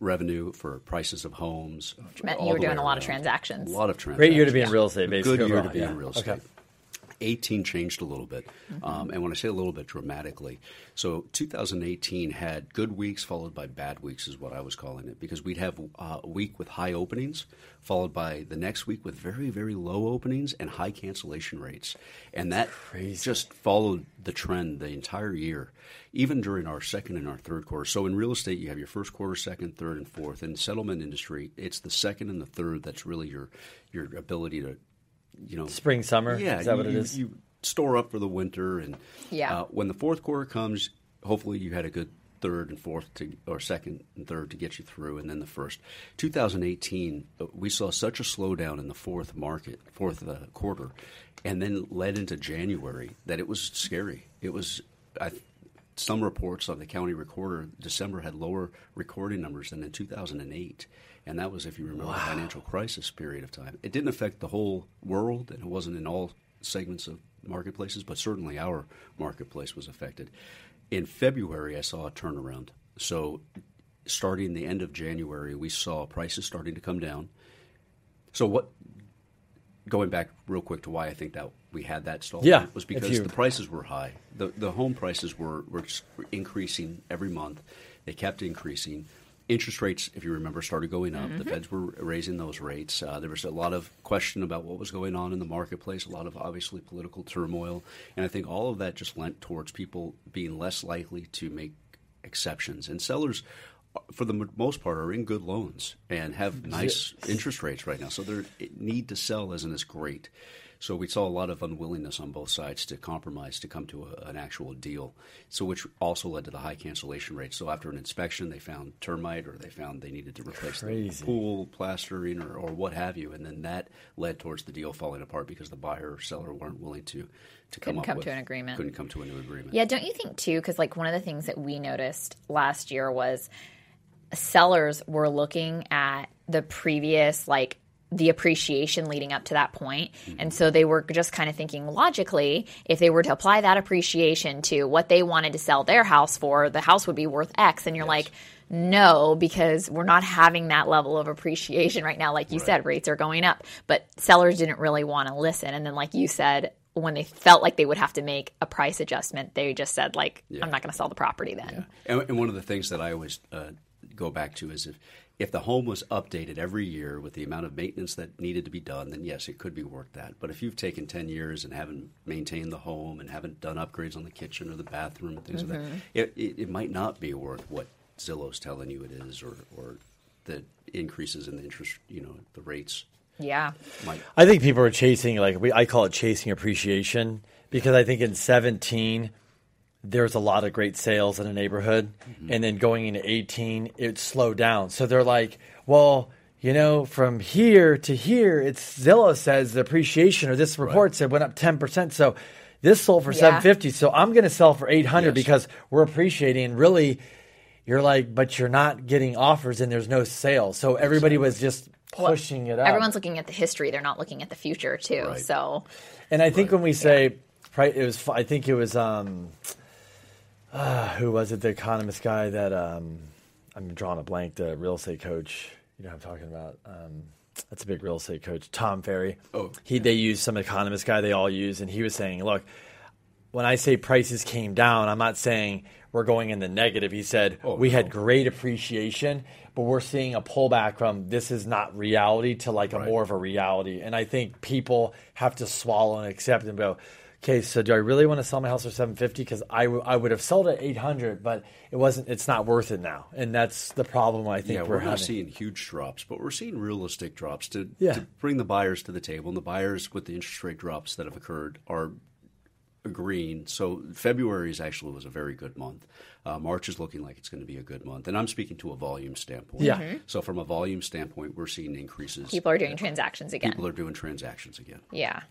revenue, for prices of homes. Which meant you were doing a lot of transactions. A lot of transactions. Great year to be in real estate, basically. Good year to be yeah. in real Okay. Estate. 18 changed a little bit. Um, and when I say a little bit dramatically, so 2018 had good weeks followed by bad weeks, is what I was calling it, because we'd have uh, a week with high openings, followed by the next week with very, very low openings and high cancellation rates. And that just followed the trend the entire year, even during our second and our third quarter. So in real estate, you have your first quarter, second, third, and fourth. In settlement industry, it's the second and the third that's really your your ability to you know Spring, summer? yeah Is that you, what it is? you- you store up for the winter and Yeah. uh, when the fourth quarter comes hopefully you had a good third and fourth to, or second and third to get you through and then the first 2018 uh, we saw such a slowdown in the fourth market fourth uh, quarter and then led into january that it was scary it was I, some reports of the county recorder december had lower recording numbers than in 2008 and that was if you remember the financial crisis period of time it didn't affect the whole world and it wasn't in all segments of marketplaces but certainly our marketplace was affected in february i saw a turnaround so starting the end of january we saw prices starting to come down so what going back real quick to why I think that we had that stall Yeah, was because you- the prices were high. The the home prices were were increasing every month. They kept increasing. Interest rates, if you remember, started going up. The feds were raising those rates. Uh, there was a lot of question about what was going on in the marketplace. A lot of obviously political turmoil, and I think all of that just lent towards people being less likely to make exceptions. And sellers, for the m- most part, are in good loans and have nice interest rates right now. So their need to sell isn't as great. So we saw a lot of unwillingness on both sides to compromise to come to a, an actual deal. So which also led to the high cancellation rate. So after an inspection, they found termite, or they found they needed to replace Crazy. the pool plastering, or, or what have you, and then that led towards the deal falling apart because the buyer or seller weren't willing to to come Couldn't up come with to an agreement. Couldn't come to a new agreement. Yeah, don't you think too? Because like one of the things that we noticed last year was sellers were looking at the previous like the appreciation leading up to that point. And so they were just kind of thinking logically, if they were to apply that appreciation to what they wanted to sell their house for, the house would be worth X. And you're like, no, because we're not having that level of appreciation right now. Like you said, rates are going up, but sellers didn't really want to listen. And then, like you said, when they felt like they would have to make a price adjustment, they just said, like, I'm not going to sell the property then. And, and one of the things that I always uh, go back to is if if the home was updated every year with the amount of maintenance that needed to be done, then yes, it could be worth that. But if you've taken ten years and haven't maintained the home and haven't done upgrades on the kitchen or the bathroom and things like that, mm-hmm. it, it, it might not be worth what Zillow's telling you it is, or or the increases in the interest, you know, the rates Yeah. might. I think people are chasing like we I call it chasing appreciation because I think in 17 there's a lot of great sales in a neighborhood and then going into 18 it slowed down. So they're like, well, you know, from here to here, it's Zillow says the appreciation or this report said went up 10%. So this sold for Yeah. 750. So I'm going to sell for 800 Yes. because we're appreciating. Really, you're like, but you're not getting offers and there's no sales. So everybody was just pushing it up. Everyone's looking at the history; they're not looking at the future too. Right. So, And I think when we say, pri- it was, I think it was, um, uh, who was it? The economist guy that, um, I'm drawing a blank, the real estate coach. You know what I'm talking about? Um, that's a big real estate coach, Tom Ferry. Oh, he they use some economist guy they all use, and he was saying, look, when I say prices came down, I'm not saying we're going in the negative. He said Oh, we no. had great appreciation, but we're seeing a pullback from this is not reality to like a more of a reality. And I think people have to swallow and accept and go, okay, so do I really want to sell my house for 750? Because I, w- I would have sold it 800, but it wasn't. It's not worth it now, and that's the problem I think Yeah, we're, we're, not having. seeing huge drops, but we're seeing realistic drops to, Yeah. to bring the buyers to the table. And the buyers with the interest rate drops that have occurred are agreeing. So February is actually was a very good month. Uh, March is looking like it's going to be a good month, and I'm speaking to a volume standpoint. Yeah. Mhm. So from a volume standpoint, we're seeing increases. people are doing transactions again. People are doing transactions again. Yeah.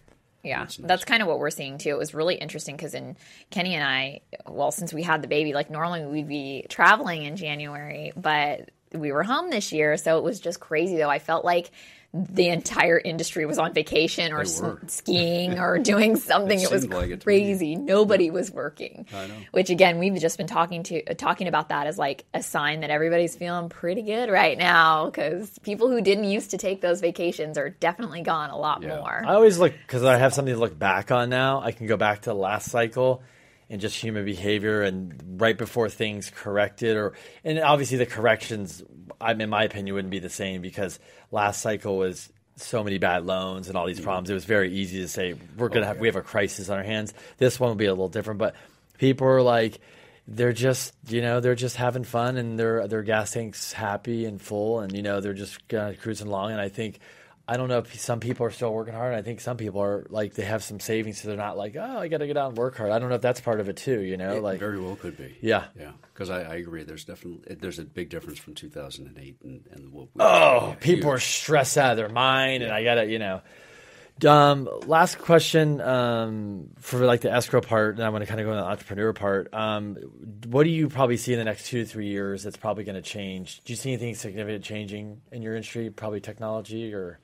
Yeah, That's that's, kind of what we're seeing too. It was really interesting because in Kenny and I, well, since we had the baby, like normally we'd be traveling in January, but we were home this year, so it was just crazy. Though I felt like the entire industry was on vacation or s- skiing or doing something. It it, was seemed like it to me. crazy. Nobody was working. I know. Which again, we've just been talking to uh, talking about that as like a sign that everybody's feeling pretty good right now because people who didn't used to take those vacations are definitely gone a lot Yeah. more. I always look because I have something to look back on now. I can go back to the last cycle and just human behavior and right before things corrected or and obviously the corrections I in my opinion wouldn't be the same because last cycle was so many bad loans and all these problems. It was very easy to say we're gonna have we have a crisis on our hands. This one will be a little different, but people are like they're just you know they're just having fun and their their gas tanks happy and full and you know they're just uh, cruising along and I think I don't know if some people are still working hard. I think some people are like they have some savings, so they're not like, oh, I got to get out and work hard. I don't know if that's part of it too. You know, It like very well could be. Yeah. yeah. Because I, I agree. There's definitely there's a big difference from 2008 and, and what. We, oh, yeah, people are stressed out of their mind, and I gotta, you know. Um, last question um, for like the escrow part, and I'm going to kind of go to the entrepreneur part. Um, what do you probably see in the next two to three years that's probably going to change? Do you see anything significant changing in your industry? Probably technology or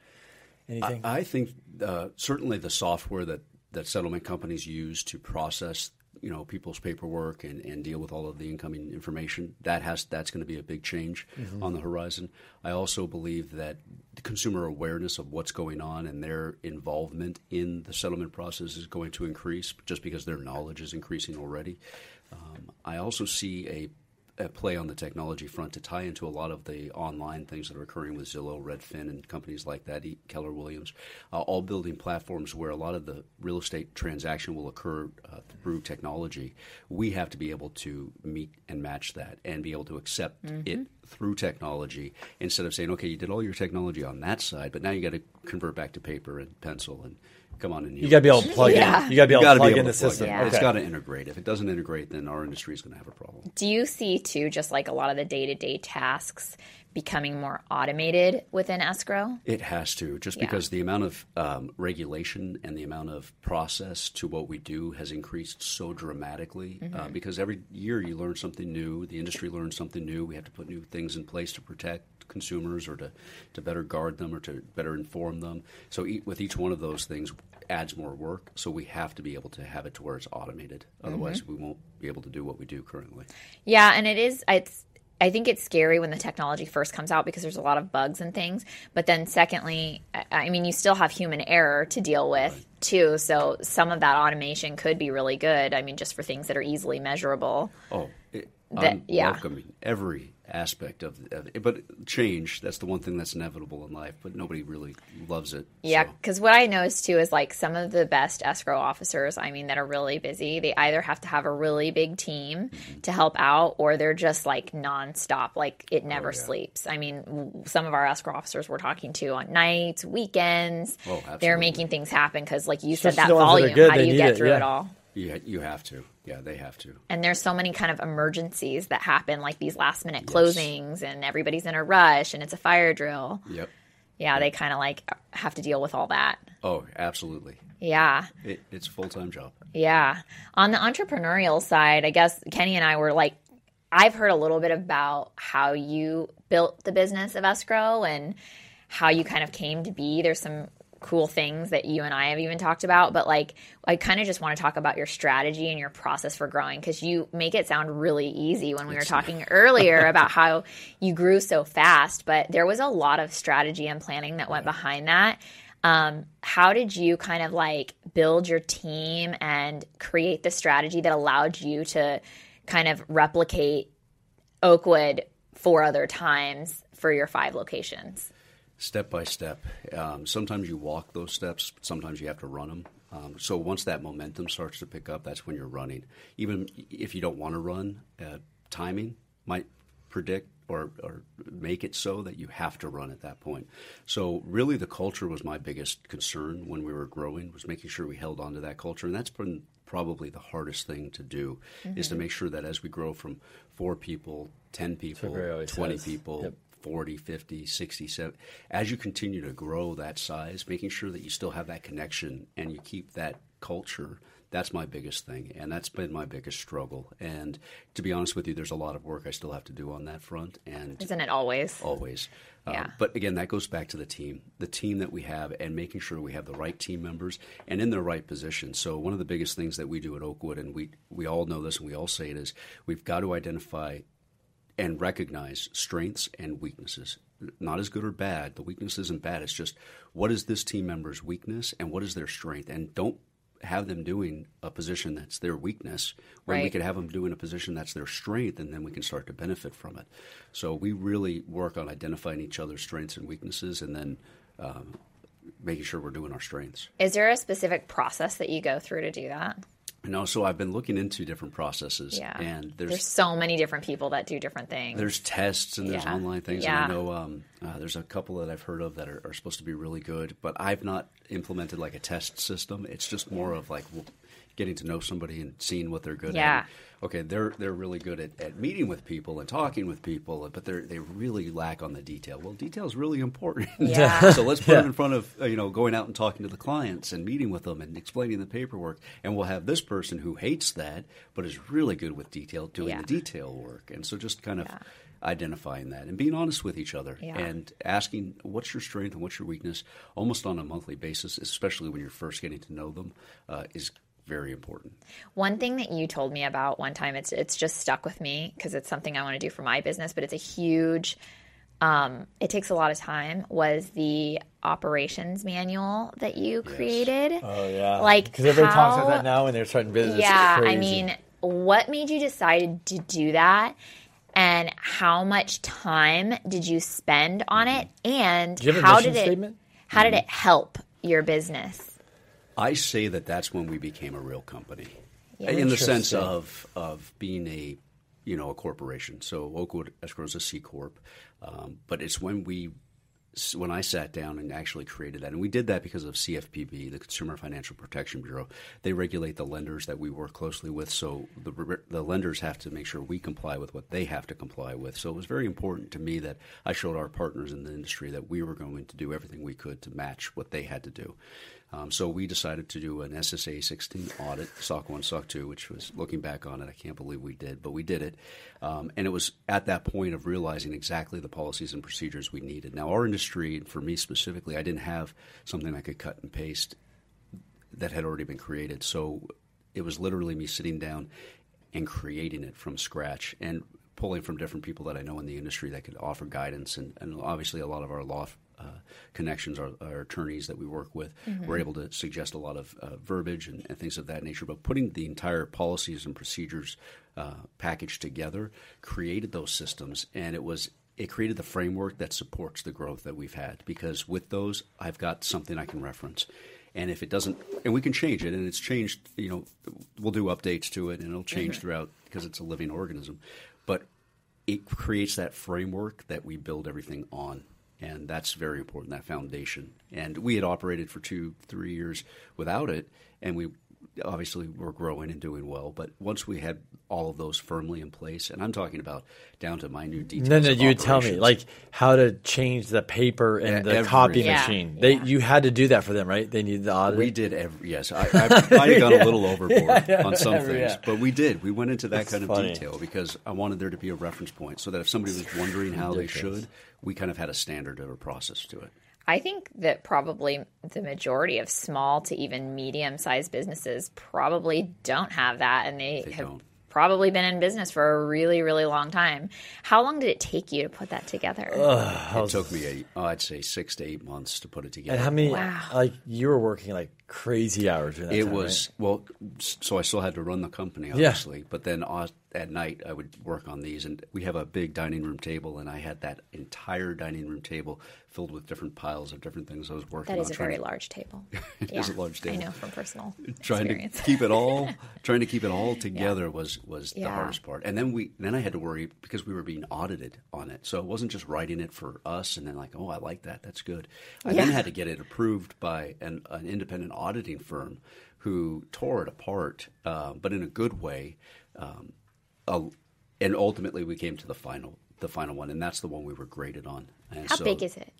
anything. I think uh, certainly the software that, that settlement companies use to process you know people's paperwork and, and deal with all of the incoming information that has that's going to be a big change on the horizon. I also believe that the consumer awareness of what's going on and their involvement in the settlement process is going to increase just because their knowledge is increasing already. Um, I also see a play on the technology front to tie into a lot of the online things that are occurring with Zillow, Redfin, and companies like that, E- Keller Williams, uh, all building platforms where a lot of the real estate transaction will occur uh, through technology. We have to be able to meet and match that and be able to accept it through technology instead of saying, okay, you did all your technology on that side, but now you got to convert back to paper and pencil and come on and You got to be able to plug Yeah. in. You got to be able to plug in the to system. Yeah. It's Okay. got to integrate. If it doesn't integrate, then our industry is going to have a problem. Do you see too, just like a lot of the day to day tasks becoming more automated within escrow? It has to, just Yeah. because the amount of um, regulation and the amount of process to what we do has increased so dramatically. Uh, because every year you learn something new, the industry learns something new. We have to put new things in place to protect consumers or to, to better guard them or to better inform them. So e- with each one of those things adds more work. So we have to be able to have it to where it's automated. Otherwise, mm-hmm. we won't be able to do what we do currently. Yeah, and it is. It's. I think it's scary when the technology first comes out because there's a lot of bugs and things. But then, secondly, I- I mean, you still have human error to deal with too. So some of that automation could be really good. I mean, just for things that are easily measurable. Oh, it, That- yeah. welcoming every aspect of, of it. But change, that's the one thing that's inevitable in life, but nobody really loves it. Yeah, so. because what I noticed too is like some of the best escrow officers, I mean, that are really busy, they either have to have a really big team Mm-hmm. to help out or they're just like nonstop. Like it never Oh, yeah. sleeps. I mean, some of our escrow officers we're talking to on nights, weekends, Oh, they're making things happen because, like you said, Especially that that volume, good, how do you get it, through yeah. it all? You, you have to. Yeah, they have to. And there's so many kind of emergencies that happen, like these last minute closings, and everybody's in a rush, and it's a fire drill. Yep. Yeah, they kind of like have to deal with all that. Oh, absolutely. Yeah. It, it's a full time job. Yeah. On the entrepreneurial side, I guess Kenny and I were like, I've heard a little bit about how you built the business of escrow and how you kind of came to be. There's some cool things that you and I have even talked about, but like, I kind of just want to talk about your strategy and your process for growing because you make it sound really easy when we were talking earlier about how you grew so fast, but there was a lot of strategy and planning that went behind that. Um, how did you kind of like build your team and create the strategy that allowed you to kind of replicate Oakwood four other times for your five locations? Step by step. Um, sometimes you walk those steps, sometimes you have to run them. Um, so once that momentum starts to pick up, that's when you're running. Even if you don't want to run, uh, timing might predict or, or make it so that you have to run at that point. So really, the culture was my biggest concern when we were growing was making sure we held on to that culture, and that's been probably the hardest thing to do is to make sure that as we grow from four people, ten people, twenty says. people. Yep. 40, 50, 60, 70. As you continue to grow that size, making sure that you still have that connection and you keep that culture, that's my biggest thing. And that's been my biggest struggle. And to be honest with you, there's a lot of work I still have to do on that front. And Isn't it always? always. Um, Yeah. but again, that goes back to the team, the team that we have, and making sure we have the right team members and in the right position. So one of the biggest things that we do at Oakwood, and we we all know this and we all say it is, we've got to identify and recognize strengths and weaknesses. Not as good or bad. The weakness isn't bad. It's just what is this team member's weakness and what is their strength, and don't have them doing a position that's their weakness when we could have them doing a position that's their strength and then we can start to benefit from it so we really work on identifying each other's strengths and weaknesses and then um, making sure we're doing our strengths Is there a specific process that you go through to do that? No so i've been looking into different processes Yeah. and there's, there's so many different people that do different things. there's tests and there's Yeah. online things Yeah. and i know um, uh, there's a couple that i've heard of that are, are supposed to be really good but i've not implemented like a test system it's just more of like getting to know somebody and seeing what they're good Yeah. at okay they're they're really good at, at meeting with people and talking with people but they're they really lack on the detail well detail is really important Yeah. so let's put them in front of uh, you know going out and talking to the clients and meeting with them and explaining the paperwork and we'll have this person who hates that but is really good with detail doing Yeah. the detail work and so just kind of Yeah. identifying that and being honest with each other Yeah. and asking what's your strength and what's your weakness almost on a monthly basis especially when you're first getting to know them uh, is very important One thing that you told me about one time, it's it's just stuck with me because it's something I want to do for my business, but it's a huge. Um, it takes a lot of time. Was the operations manual that you created? Oh yeah, Like, because everybody talks about that now when they're starting business. yeah, It's I mean, what made you decide to do that? And how much time did you spend on it? And Do you have a how did it statement? how did it help your business? I say that that's when we became a real company, Yeah. in the sense of of being a you know a corporation. So Oakwood Escrow is a C corp, um, but it's when we when I sat down and actually created that, and we did that because of CFPB, the Consumer Financial Protection Bureau. They regulate the lenders that we work closely with, so the, the lenders have to make sure we comply with what they have to comply with. So it was very important to me that I showed our partners in the industry that we were going to do everything we could to match what they had to do. Um, so we decided to do an SSA 16 audit, SOC 1, SOC 2, which was looking back on it, I can't believe we did, but we did it. Um, and it was at that point of realizing exactly the policies and procedures we needed. Now, our industry, for me specifically, I didn't have something I could cut and paste that had already been created. So it was literally me sitting down and creating it from scratch and pulling from different people that I know in the industry that could offer guidance. And, and obviously, a lot of our law connections, our, our attorneys that we work with, were able to suggest a lot of uh, verbiage and, and things of that nature. But putting the entire policies and procedures uh, packaged together created those systems, and it was it created the framework that supports the growth that we've had. Because with those, I've got something I can reference. And if it doesn't, and we can change it, and it's changed, you know, we'll do updates to it, and it'll change throughout because it's a living organism. But it creates that framework that we build everything on. And that's very important, that foundation. And we had operated for two, three years without it, and we obviously were growing and doing well. But once we had all of those firmly in place, and I'm talking about down to minute details. No, no, of you would tell me like how to change the paper and Yeah, the every- copy Yeah, machine. They yeah. you had to do that for them, right? They needed the audit. We did every yes. I, I might have gone a little overboard on some yeah, things, yeah. but we did. We went into that That's kind of funny. detail because I wanted there to be a reference point, so that if somebody was wondering how they should, we kind of had a standard of a process to it. I think that probably the majority of small to even medium sized businesses probably don't have that and they, They have don't. probably been in business for a really, really long time. How long did it take you to put that together? It took me, eight, oh, I'd say, six to eight months to put it together. and how many? Wow. Like you were working like crazy hours. That It time, was well, so I still had to run the company, obviously. But then uh, at night, I would work on these, and we have a big dining room table, and I had that entire dining room table filled with different piles of different things I was working that on. is a very to- large table. It yeah, is a large table. I know from personal trying experience. to keep it all trying to keep it all together was was the hardest part and then we then i had to worry because we were being audited on it so it wasn't just writing it for us and then like oh i like that that's good i then had to get it approved by an, an independent auditing firm who tore it apart um, but in a good way um, uh, and ultimately we came to the final the final one and that's the one we were graded on and How so big is it?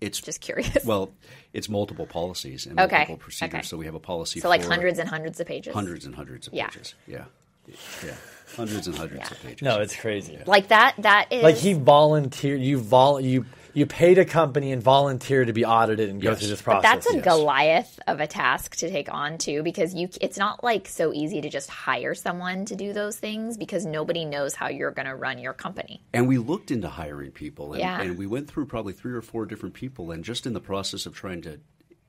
it's Just curious. well it's multiple policies and Okay, multiple procedures okay. so we have a policy so like hundreds and hundreds of pages. hundreds and hundreds of Yeah. pages. Yeah, yeah, hundreds and hundreds of pages. no, it's crazy. Like that. That is Like he volunteered. You vol you you paid a company and volunteered to be audited and go through this process. But process. that's a yes. Goliath of a task to take on too, because you it's not like so easy to just hire someone to do those things because nobody knows how you're going to run your company. and we looked into hiring people, and, Yeah. and we went through probably three or four different people, and just in the process of trying to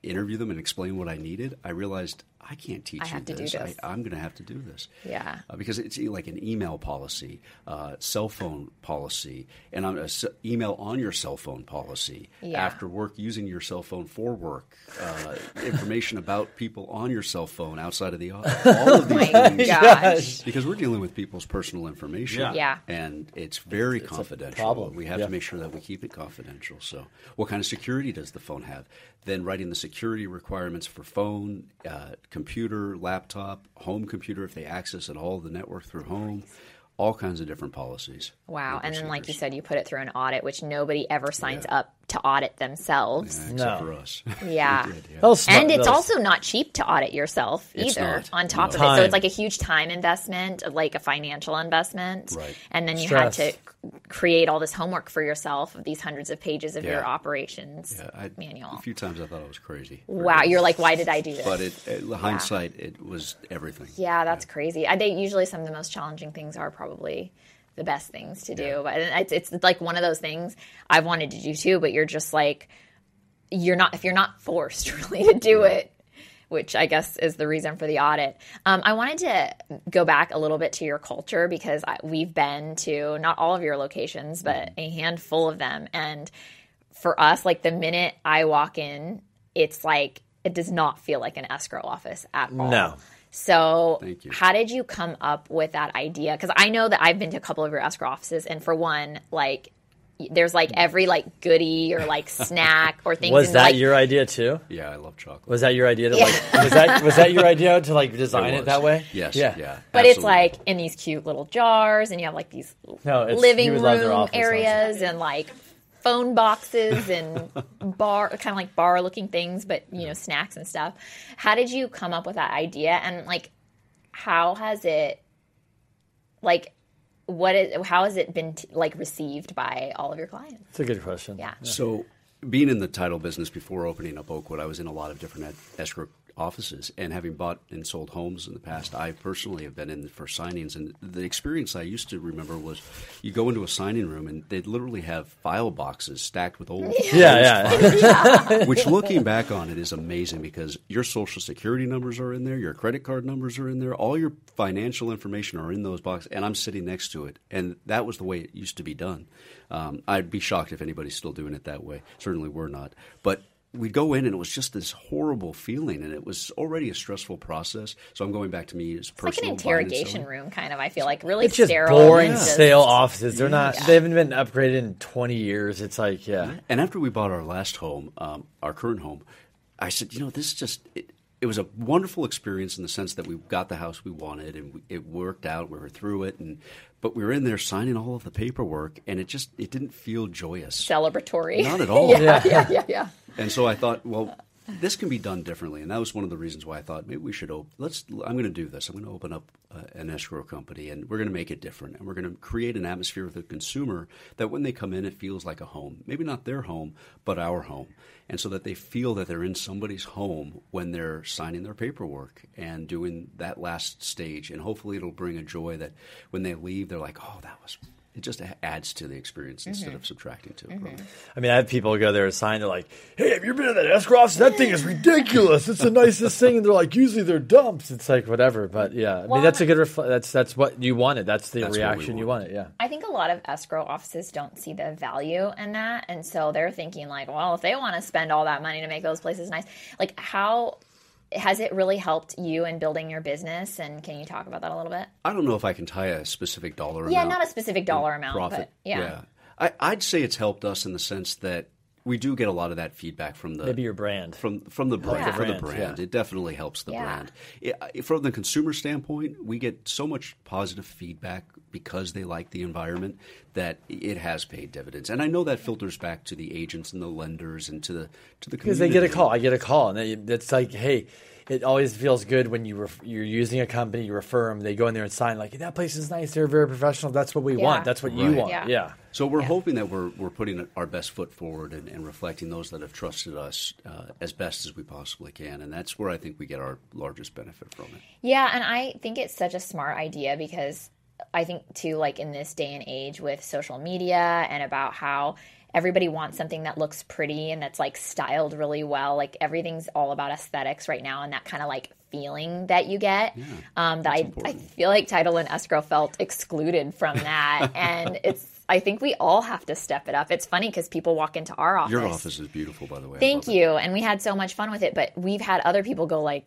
interview them and explain what I needed, I realized I can't teach I you have to do this. this. I, I'm going to have to do this. Yeah. Uh, because it's like an email policy, uh, cell phone policy, and on a s- email on your cell phone policy. Yeah. After work, using your cell phone for work, uh, information about people on your cell phone outside of the office. All of these My things. gosh. Because we're dealing with people's personal information. Yeah. Yeah. And it's very a confidential. problem. We have Yeah. to make sure that we keep it confidential. So, what kind of security does the phone have? Then, writing the security requirements for phone, uh, computer, laptop, home computer, if they access at all the network through home, all kinds of different policies. Wow. And then like you said you put it through an audit which nobody ever signs Yeah. up to audit themselves. Yeah, except No. for us. Yeah. Did, yeah. That was smart. And it's That also not cheap to audit yourself It's either not. on top No. of it. So it's like a huge time investment, like a financial investment. Right. And then you had Stress. to c- create all this homework for yourself of these hundreds of pages of your operations Yeah, I, manual. A few times I thought I was crazy. Wow, you're like, why did I do this? But it, it, hindsight, it was everything. yeah, that's crazy. I think usually some of the most challenging things are probably the best things to do. But it's, it's like one of those things I've wanted to do too, but you're just like, you're not, if you're not forced really to do it, which I guess is the reason for the audit. Um, I wanted to go back a little bit to your culture because I, we've been to not all of your locations, but a handful of them. And for us, like the minute I walk in, it's like, it does not feel like an escrow office at all. No. So, Thank you. how did you come up with that idea? Because I know that I've been to a couple of your escrow offices, and for one, like there's like every like goodie or like snack or things. Was that like, your idea too? Yeah, I love chocolate. Was that your idea to like? Was that was that your idea to like design it, was. that way? Yes. Yeah. Yeah. But it's like in these cute little jars, and you have like these No, it's, living you would love their room office, areas and like phone boxes and bar kind of like bar looking things, but you know snacks and stuff. How did you come up with that idea, and like how has it like what is how has it been t- like received by all of your clients? It's a good question. Yeah. So, being in the title business before opening up Oakwood, I was in a lot of different ed- escrow offices, and having bought and sold homes in the past, I personally have been in for signings. And the experience I used to remember was, you go into a signing room, and they'd literally have file boxes stacked with old, Yeah, yeah. which looking back on it is amazing because your social security numbers are in there, your credit card numbers are in there, all your financial information are in those boxes, and I'm sitting next to it. And that was the way it used to be done. Um, I'd be shocked if anybody's still doing it that way. Certainly we're not. But we'd go in and it was just this horrible feeling and it was already a stressful process. So I'm going back to me as It's like an personal buying and interrogation room, kind of. I feel like really It's just sterile. boring, and just- stale offices. They're not. They haven't been upgraded in twenty years. It's like, yeah. And after we bought our last home, um, our current home, I said, you know, this just. It, it was a wonderful experience in the sense that we got the house we wanted and we, it worked out. We were through it, and but we were in there signing all of the paperwork, and it just it didn't feel joyous. celebratory. Not at all. yeah, yeah, yeah, yeah. And so I thought, well, this can be done differently, and that was one of the reasons why I thought maybe we should. Op- let's. I'm going to do this. I'm going to open up uh, an escrow company, and we're going to make it different, and we're going to create an atmosphere with the consumer that when they come in, it feels like a home. Maybe not their home, but our home, and so that they feel that they're in somebody's home when they're signing their paperwork and doing that last stage, and hopefully it'll bring a joy that when they leave, they're like, oh, that was. It just adds to the experience instead mm-hmm. of subtracting to it. really. Mm-hmm. I mean, I have people go there and sign. They're like, "Hey, have you been to that escrow office? That thing is ridiculous. It's the nicest thing." And they're like, "Usually they're dumps." It's like whatever, but yeah. I mean, that's a good. Refl- that's that's what you wanted. That's the That's what we reaction you wanted. wanted. Yeah. I think a lot of escrow offices don't see the value in that. And so they're thinking, like, well, if they want to spend all that money to make those places nice, like, how has it really helped you in building your business? And can you talk about that a little bit? I don't know if I can tie a specific dollar Yeah, amount. Yeah, not a specific dollar amount, profit. but yeah. I, I'd say it's helped us in the sense that we do get a lot of that feedback from the Maybe your brand. from from the oh, brand. Yeah. For the Brand, brand, yeah. it definitely helps the Yeah. brand. It- from the consumer standpoint, we get so much positive feedback because they like the environment that it has paid dividends. And I know that filters back to the agents and the lenders and to the to the Because they get a call. I get a call, and they, it's like, hey, it always feels good when you ref- you're using a company, you refer them, they go in there and sign like that place is nice. They're very professional. That's what we Yeah. want. That's what you Right. want. Yeah. Yeah. So we're hoping that we're we're putting our best foot forward and, and reflecting those that have trusted us uh, as best as we possibly can, and that's where I think we get our largest benefit from it. Yeah, and I think it's such a smart idea because I think too, like in this day and age with social media and about how everybody wants something that looks pretty and that's like styled really well. Like everything's all about aesthetics right now and that kind of like feeling that you get. um, that I, I feel like title and escrow felt excluded from that. and it's I think we all have to step it up. It's funny because people walk into our office. Your office is beautiful, by the way. Thank love it. you. And we had so much fun with it, but we've had other people go like,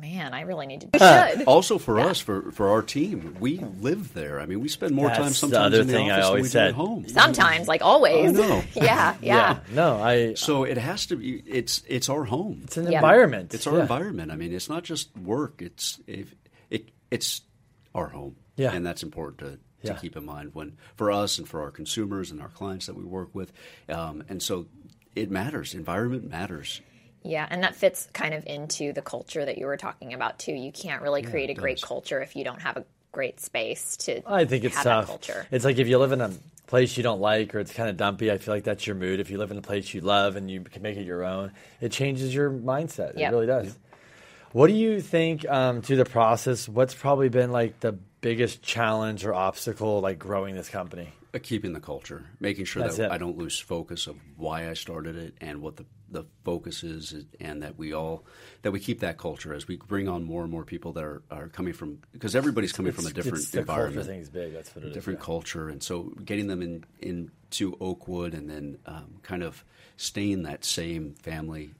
Man, I really need to. We should. Also, for us, for for our team, we live there. I mean, we spend more time That's the sometimes other in the thing I office than we always do at home. Sometimes, like always. I know. yeah, yeah. No, I. So it has to be. It's it's our home. It's an Yeah. environment. It's our Yeah. environment. I mean, it's not just work. It's if it it's our home. Yeah. and that's important to, to keep in mind when for us and for our consumers and our clients that we work with. Um, and so it matters. Environment matters. Yeah, and that fits kind of into the culture that you were talking about too. You can't really create a great culture if you don't have a great space to. I think it's tough. Culture. It's like if you live in a place you don't like or it's kind of dumpy, I feel like that's your mood. If you live in a place you love and you can make it your own, it changes your mindset. Yep. It really does. What do you think um, through the process? What's probably been like the biggest challenge or obstacle, like growing this company? Uh, keeping the culture, making sure That's that it. I don't lose focus of why I started it and what the, the focus is, and that we all that we keep that culture as we bring on more and more people that are, are coming from because everybody's coming from a different it's the culture environment. thing's big. That's what it is. different yeah. culture, and so getting them in into Oakwood, and then um, kind of staying that same family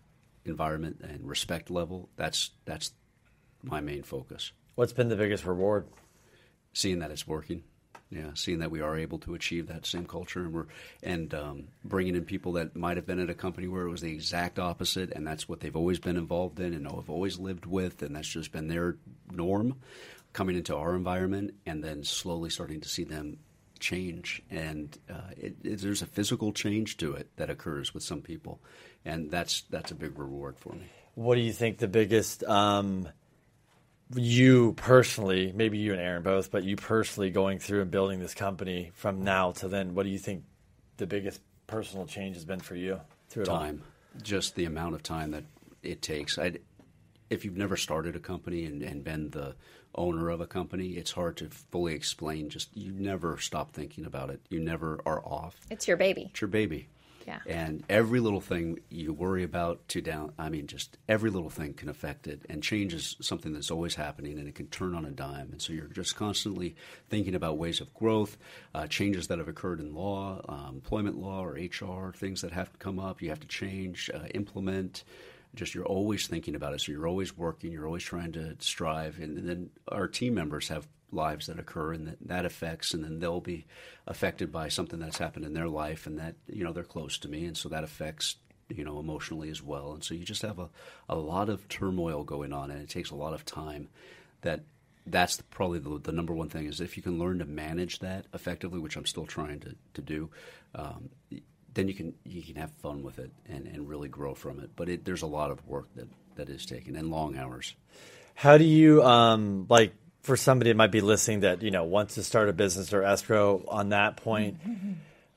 environment and respect level. That's that's my main focus. What's been the biggest reward? Seeing that it's working, Yeah, seeing that we are able to achieve that same culture, and we're and um, bringing in people that might have been at a company where it was the exact opposite, and that's what they've always been involved in, and have always lived with, and that's just been their norm. Coming into our environment, and then slowly starting to see them change, and uh, it, it, there's a physical change to it that occurs with some people, and that's that's a big reward for me. What do you think the biggest, um, you personally, maybe you and Aaron both, but you personally going through and building this company from now to then, what do you think the biggest personal change has been for you through it all? time, just the amount of time that it takes. i if you've never started a company and, and been the owner of a company, it's hard to fully explain. Just you never stop thinking about it. You never are off. It's your baby. It's your baby. Yeah. And every little thing you worry about to down, I mean, just every little thing can affect it. And change is something that's always happening and it can turn on a dime. And so you're just constantly thinking about ways of growth, uh, changes that have occurred in law, um, employment law or HR, things that have to come up, you have to change, uh, implement. Just you're always thinking about it. So you're always working, you're always trying to strive. And then our team members have lives that occur and that, that affects and then they'll be affected by something that's happened in their life and that you know they're close to me and so that affects you know emotionally as well. And so you just have a, a lot of turmoil going on and it takes a lot of time. That that's probably the, the number one thing is if you can learn to manage that effectively which i'm still trying to, to do um, then you can you can have fun with it and, and really grow from it. But it, there's a lot of work that that is taken and long hours. How do you um, like for somebody that might be listening that you know wants to start a business or escrow on that point?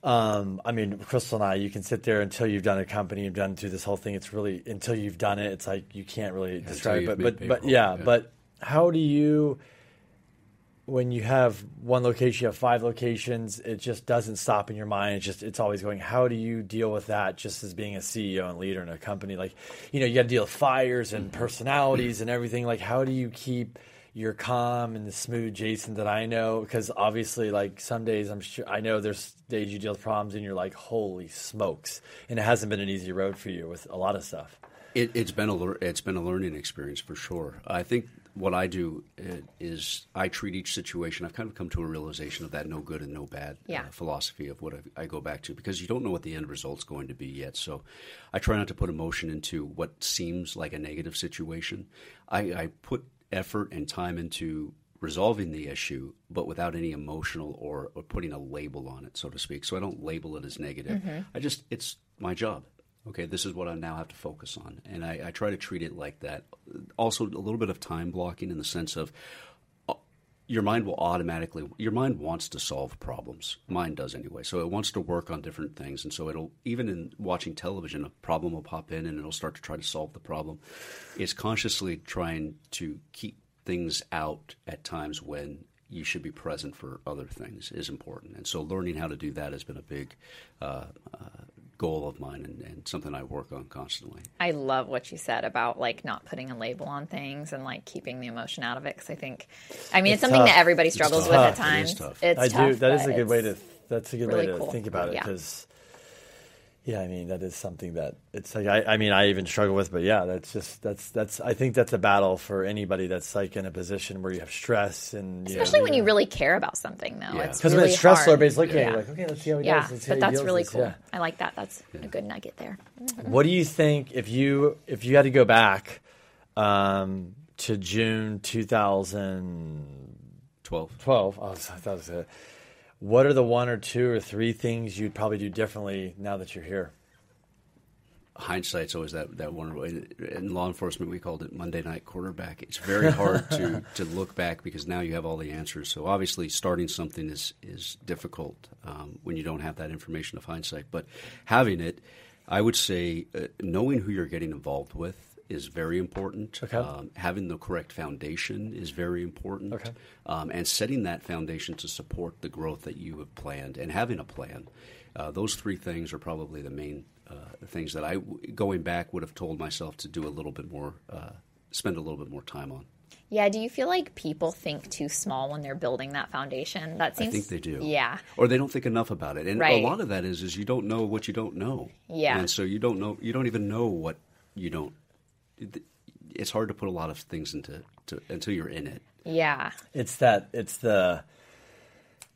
Um, I mean, Crystal and I, you can sit there until you've done a company, you've done through this whole thing. It's really until you've done it, it's like you can't really describe it. But but, but yeah, yeah. but how do you? When you have one location, you have five locations. It just doesn't stop in your mind. It's just it's always going. How do you deal with that? Just as being a CEO and leader in a company, like you know, you got to deal with fires and personalities and everything. Like, how do you keep your calm and the smooth Jason that I know? Because obviously, like some days, I'm sure I know there's days you deal with problems and you're like, holy smokes, and it hasn't been an easy road for you with a lot of stuff. It, it's been a lear- it's been a learning experience for sure. I think what I do uh, is I treat each situation. I've kind of come to a realization of that no good and no bad Yeah. uh, philosophy of what I, I go back to because you don't know what the end result's going to be yet. So I try not to put emotion into what seems like a negative situation. I, I put effort and time into resolving the issue, but without any emotional or, or putting a label on it, so to speak. So I don't label it as negative. Mm-hmm. I just it's my job okay, this is what I now have to focus on. And I, I try to treat it like that. Also, a little bit of time blocking in the sense of your mind will automatically, your mind wants to solve problems. Mine does anyway. So it wants to work on different things. And so it'll, even in watching television, a problem will pop in and it'll start to try to solve the problem. It's consciously trying to keep things out at times when you should be present for other things is important. And so learning how to do that has been a big uh, uh, goal of mine and, and something I work on constantly. I love what you said about like not putting a label on things and like keeping the emotion out of it because I think, I mean, it's, It's something tough. that everybody struggles with at times. It is times. tough. It's I tough, do. That is a good way to. That's a good really way to cool. think about it Yeah. because. Yeah, I mean that is something that it's like I, I mean I even struggle with, but yeah, that's just that's that's I think that's a battle for anybody that's like in a position where you have stress and you know, Especially when you really care about something, though. Yeah. It's because really when it's stressful, hard. everybody's looking at you like, okay, let's see how he Yeah, does. Let's but that's really cool. Yeah. I like that. That's a good nugget there. What do you think if you if you had to go back um, to June 2012? 12. Oh, I thought it was a, what are the one or two or three things you'd probably do differently now that you're here? hindsight's always that that one in law enforcement we called it Monday night quarterback. It's very hard to to look back because now you have all the answers. So obviously starting something is is difficult um, when you don't have that information of hindsight. But having it, I would say uh, knowing who you're getting involved with is very important. Okay. Um, having the correct foundation is very important. Okay. Um, and setting that foundation to support the growth that you have planned and having a plan. Uh, those three things are probably the main uh, things that I, going back, would have told myself to do a little bit more, uh, spend a little bit more time on. Yeah. Do you feel like people think too small when they're building that foundation? That seems I think they do. Yeah. Or they don't think enough about it. And Right. a lot of that is is you don't know what you don't know. Yeah. And so you don't know you don't even know what you don't it's hard to put a lot of things into to, until you're in it. Yeah. It's that it's the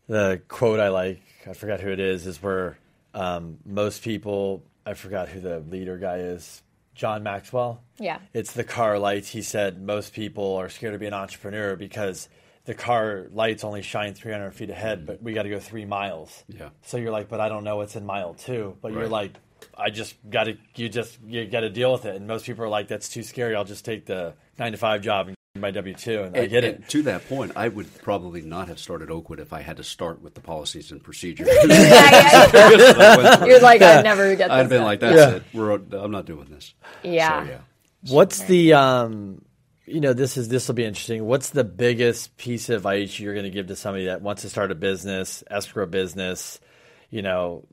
the quote I like, I forgot who it is, is where um, most people, I forgot who the leader guy is, John Maxwell. Yeah. It's the car lights. He said most people are scared to be an entrepreneur because the car lights only shine 300 feet ahead, but we got to go three miles. Yeah. So you're like, but I don't know what's in mile two. But you're like, I just got to, you just, you got to deal with it. And most people are like, that's too scary. I'll just take the nine to five job and get my W 2. And, I And- get it. to that point, I would probably not have started Oakwood if I had to start with the policies and procedures. You're like, I'd never get this. I'd have been done. like, "That's it. We're, I'm not doing this." Yeah. So, yeah. What's the um you know this is this will be interesting. What's the biggest piece of advice you're going to give to somebody that wants to start a business, escrow business, you know,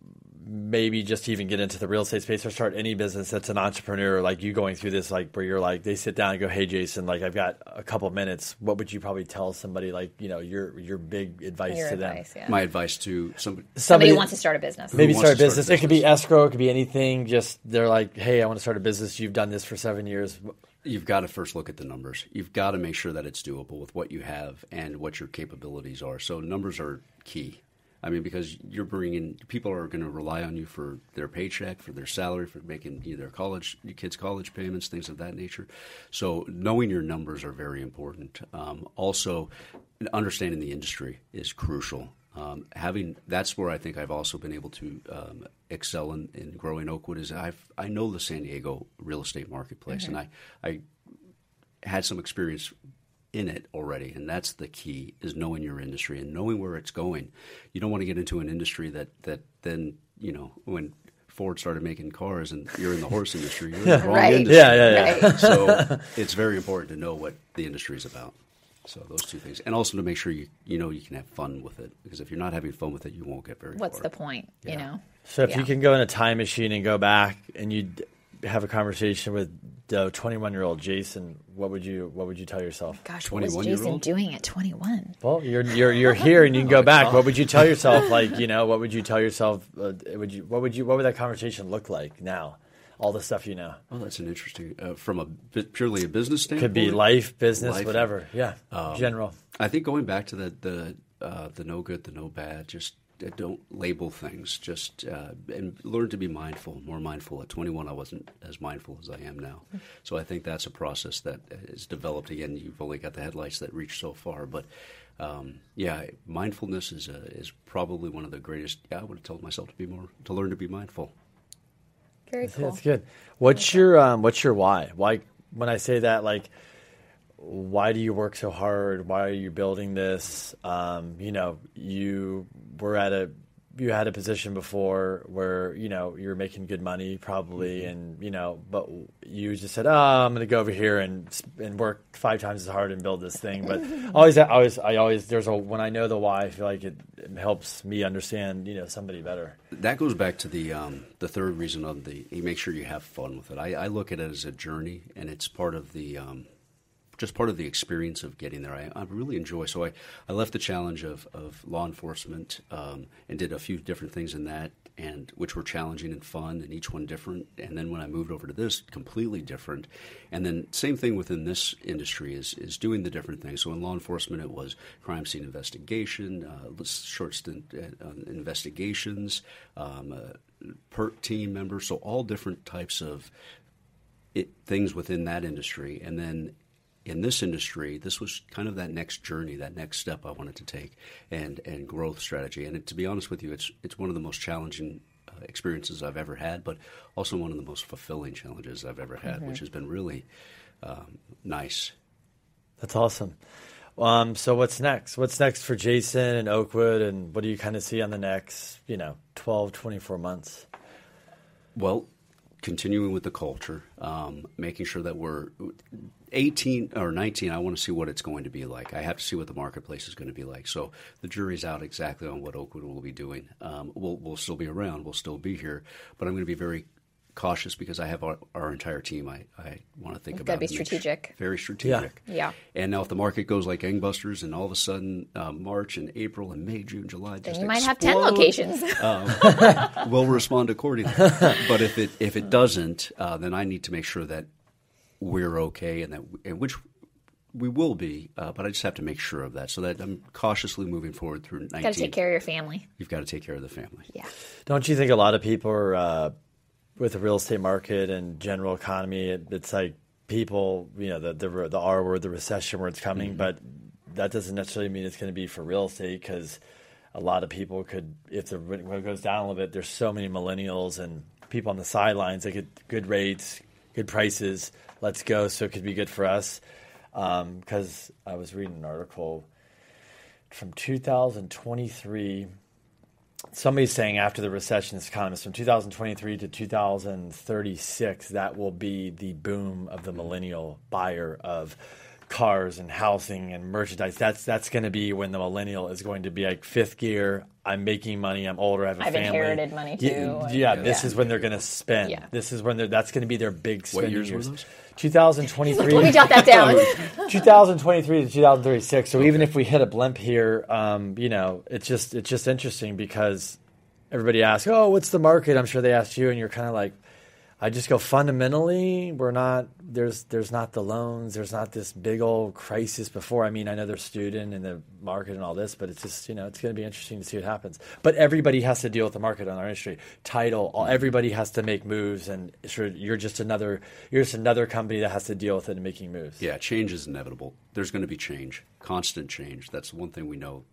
maybe just even get into the real estate space or start any business that's an entrepreneur like you going through this like where you're like they sit down and go, "Hey Jason, like I've got a couple minutes. What would you probably tell somebody like, you know, your your big advice Your to them?" yeah. My advice to somebody, Somebody who wants to start a business. maybe start a to start a business. It could be escrow, it could be anything. Just they're like, "Hey, I want to start a business. You've done this for 7 years." you've got to first look at the numbers. You've got to make sure that it's doable with what you have and what your capabilities are. So numbers are key. I mean, because you're bringing people are going to rely on you for their paycheck, for their salary, for making you know, their college, your kids' college payments, things of that nature. So knowing your numbers are very important. Um, also, understanding the industry is crucial. Um, having that's where I think I've also been able to um, excel in, in growing Oakwood is I've I know the San Diego real estate marketplace, and I I had some experience in it already and that's the key is knowing your industry and knowing where it's going you don't want to get into an industry that that then you know when ford started making cars and you're in the horse industry you're in the wrong Right. industry Yeah, yeah, yeah. Right. so it's very important to know what the industry is about so those two things and also to make sure you you know you can have fun with it because if you're not having fun with it you won't get very What's far the point? You know? So if Yeah. you can go in a time machine and go back and you have a conversation with the 21 year old Jason, what would you what would you tell yourself? Gosh, what was 21-year-old? Jason doing at 21? Well, you're you're you're here and you can go back. What would you tell yourself? Like you know, what would you tell yourself? Uh, would you what would you what would that conversation look like now? All the stuff you know well that's an interesting uh, from a bu- purely a business standpoint could be life, business, Life. whatever. Yeah, general. I think going back to the the uh, the no good, the no bad, just uh, don't label things. Just uh, and learn to be mindful. More mindful. At 21, I wasn't as mindful as I am now. So I think that's a process that is developed. Again, you've only got the headlights that reach so far, but. Um, yeah, mindfulness is a, is probably one of the greatest. Yeah, I would have told myself to be more to learn to be mindful. Very cool. That's good. What's your um, what's your why? Why when I say that, like, why do you work so hard? Why are you building this? Um, you know, you were at a you had a position before where you know you were making good money probably, and you know, but you just said, "Oh, I'm going to go over here and and work five times as hard and build this thing." But always, always, I always there's a when I know the why, I feel like it, it helps me understand you know somebody better. That goes back to the um, the third reason of the you make sure you have fun with it. I, I look at it as a journey, and it's part of the um, just part of the experience of getting there. I, I really enjoy. So I, I left the challenge of, of law enforcement um, and did a few different things in that, and which were challenging and fun, and each one different. And then when I moved over to this, completely different. And then same thing within this industry is is doing the different things. So in law enforcement, it was crime scene investigation, uh, short stint uh, investigations, um, uh, PERT team members. So all different types of it, things within that industry, and then in this industry, this was kind of that next journey, that next step I wanted to take, and and growth strategy. And it, to be honest with you, it's it's one of the most challenging uh, experiences I've ever had, but also one of the most fulfilling challenges I've ever had, which has been really um, nice. That's awesome. Um, so what's next? What's next for Jason and Oakwood, and what do you kind of see on the next, you know, 12, 24 months? Well, continuing with the culture, um, making sure that we're 18 or 19. I want to see what it's going to be like. I have to see what the marketplace is going to be like. So the jury's out exactly on what Oakwood will be doing. Um, we'll, we'll still be around. We'll still be here, but I'm going to be very cautious because I have our, our entire team. I, I want to think You've about gotta be strategic. sure- very strategic. Yeah. yeah. And now if the market goes like gangbusters, and all of a sudden uh, March and April and May, June, July, Then just you might have 10 explode, locations. we'll respond accordingly. but if it if it doesn't, uh, then I need to make sure that we're okay and that and which we will be, uh, but I just have to make sure of that. So that I'm cautiously moving forward through 19. Got to take care of your family. You've got to take care of the family. Yeah. Don't you think a lot of people are uh, with the real estate market and general economy? It, it's like people, you know, the the, the R word, the recession word is coming, Mm-hmm. but that doesn't necessarily mean it's going to be for real estate because a lot of people could, if the when it goes down a little bit, there's so many millennials and people on the sidelines. They get good rates, good prices. Let's go. So it could be good for us. Um, because I was reading an article from 2023 somebody's saying after the recession, this economist, from 2023 to 2036, that will be the boom of the mm-hmm. millennial buyer of cars and housing and merchandise. That's that's going to be when the millennial is going to be like fifth gear. I'm making money. I'm older. I have a I've family. inherited money, too, Yeah, and- yeah, this Yeah. is when they're going to spend. Yeah. This is when they're. That's going to be their big spending years years. 2023. Let me jot that down. 2023 to 2036. So even if we hit a blimp here, um, you know, it's just it's just interesting because everybody asks, "Oh, what's the market?" I'm sure they asked you, and you're kind of like, I just go fundamentally, we're not there's there's not the loans, there's not this big old crisis before. I mean, I know there's student and the market and all this, but it's just you know it's going to be interesting to see what happens. But everybody has to deal with the market on our industry. Title, all, everybody has to make moves, and you're just another you're just another company that has to deal with it and making moves. Yeah, change is inevitable. There's going to be change, constant change. That's one thing we know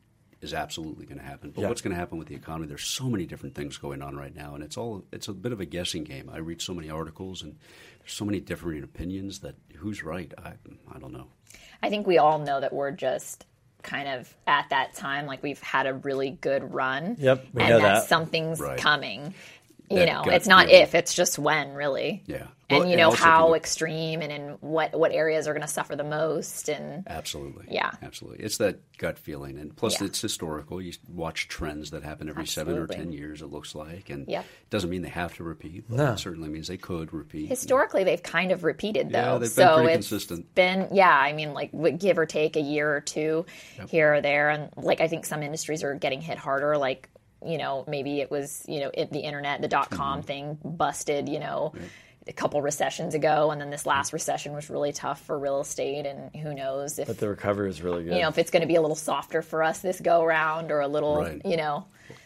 is absolutely going to happen. But Yeah. what's going to happen with the economy? There's so many different things going on right now, and it's all it's a bit of a guessing game. I read so many articles, and there's so many differing opinions that who's right? I I don't know. I think we all know that we're just kind of at that time, like we've had a really good run. Yep, we and know that, that. something's Right. coming. You know, gut it's not feeling. if, it's just when, really. Yeah. And you and know also how look- extreme and in what what areas are going to suffer the most, and Absolutely. Yeah. Absolutely. It's that gut feeling. And plus, Yeah. it's historical. You watch trends that happen every seven or ten years, it looks like. And Yep. it doesn't mean they have to repeat, but No. it certainly means they could repeat. historically they've kind of repeated though. Yeah, they've been so pretty it's consistent. been yeah. I mean, like give or take a year or two here or there, and like I think some industries are getting hit harder. Like you know, maybe it was you know it, the internet, the dot com Mm-hmm. thing busted. You know. A couple recessions ago, and then this last recession was really tough for real estate. And who knows if But the recovery is really good. you know if it's going to be a little softer for us this go round, or a little, Right. you know.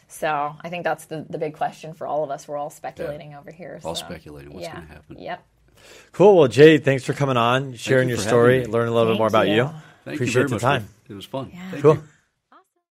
So I think that's the the big question for all of us. We're all speculating over here. All so, speculating what's yeah. gonna happen. Yep. Cool. Well, Jay, thanks for coming on, sharing you your story, learning a little bit more about you. you. Thank Appreciate you very the much. time. It was fun. Thank Cool. you.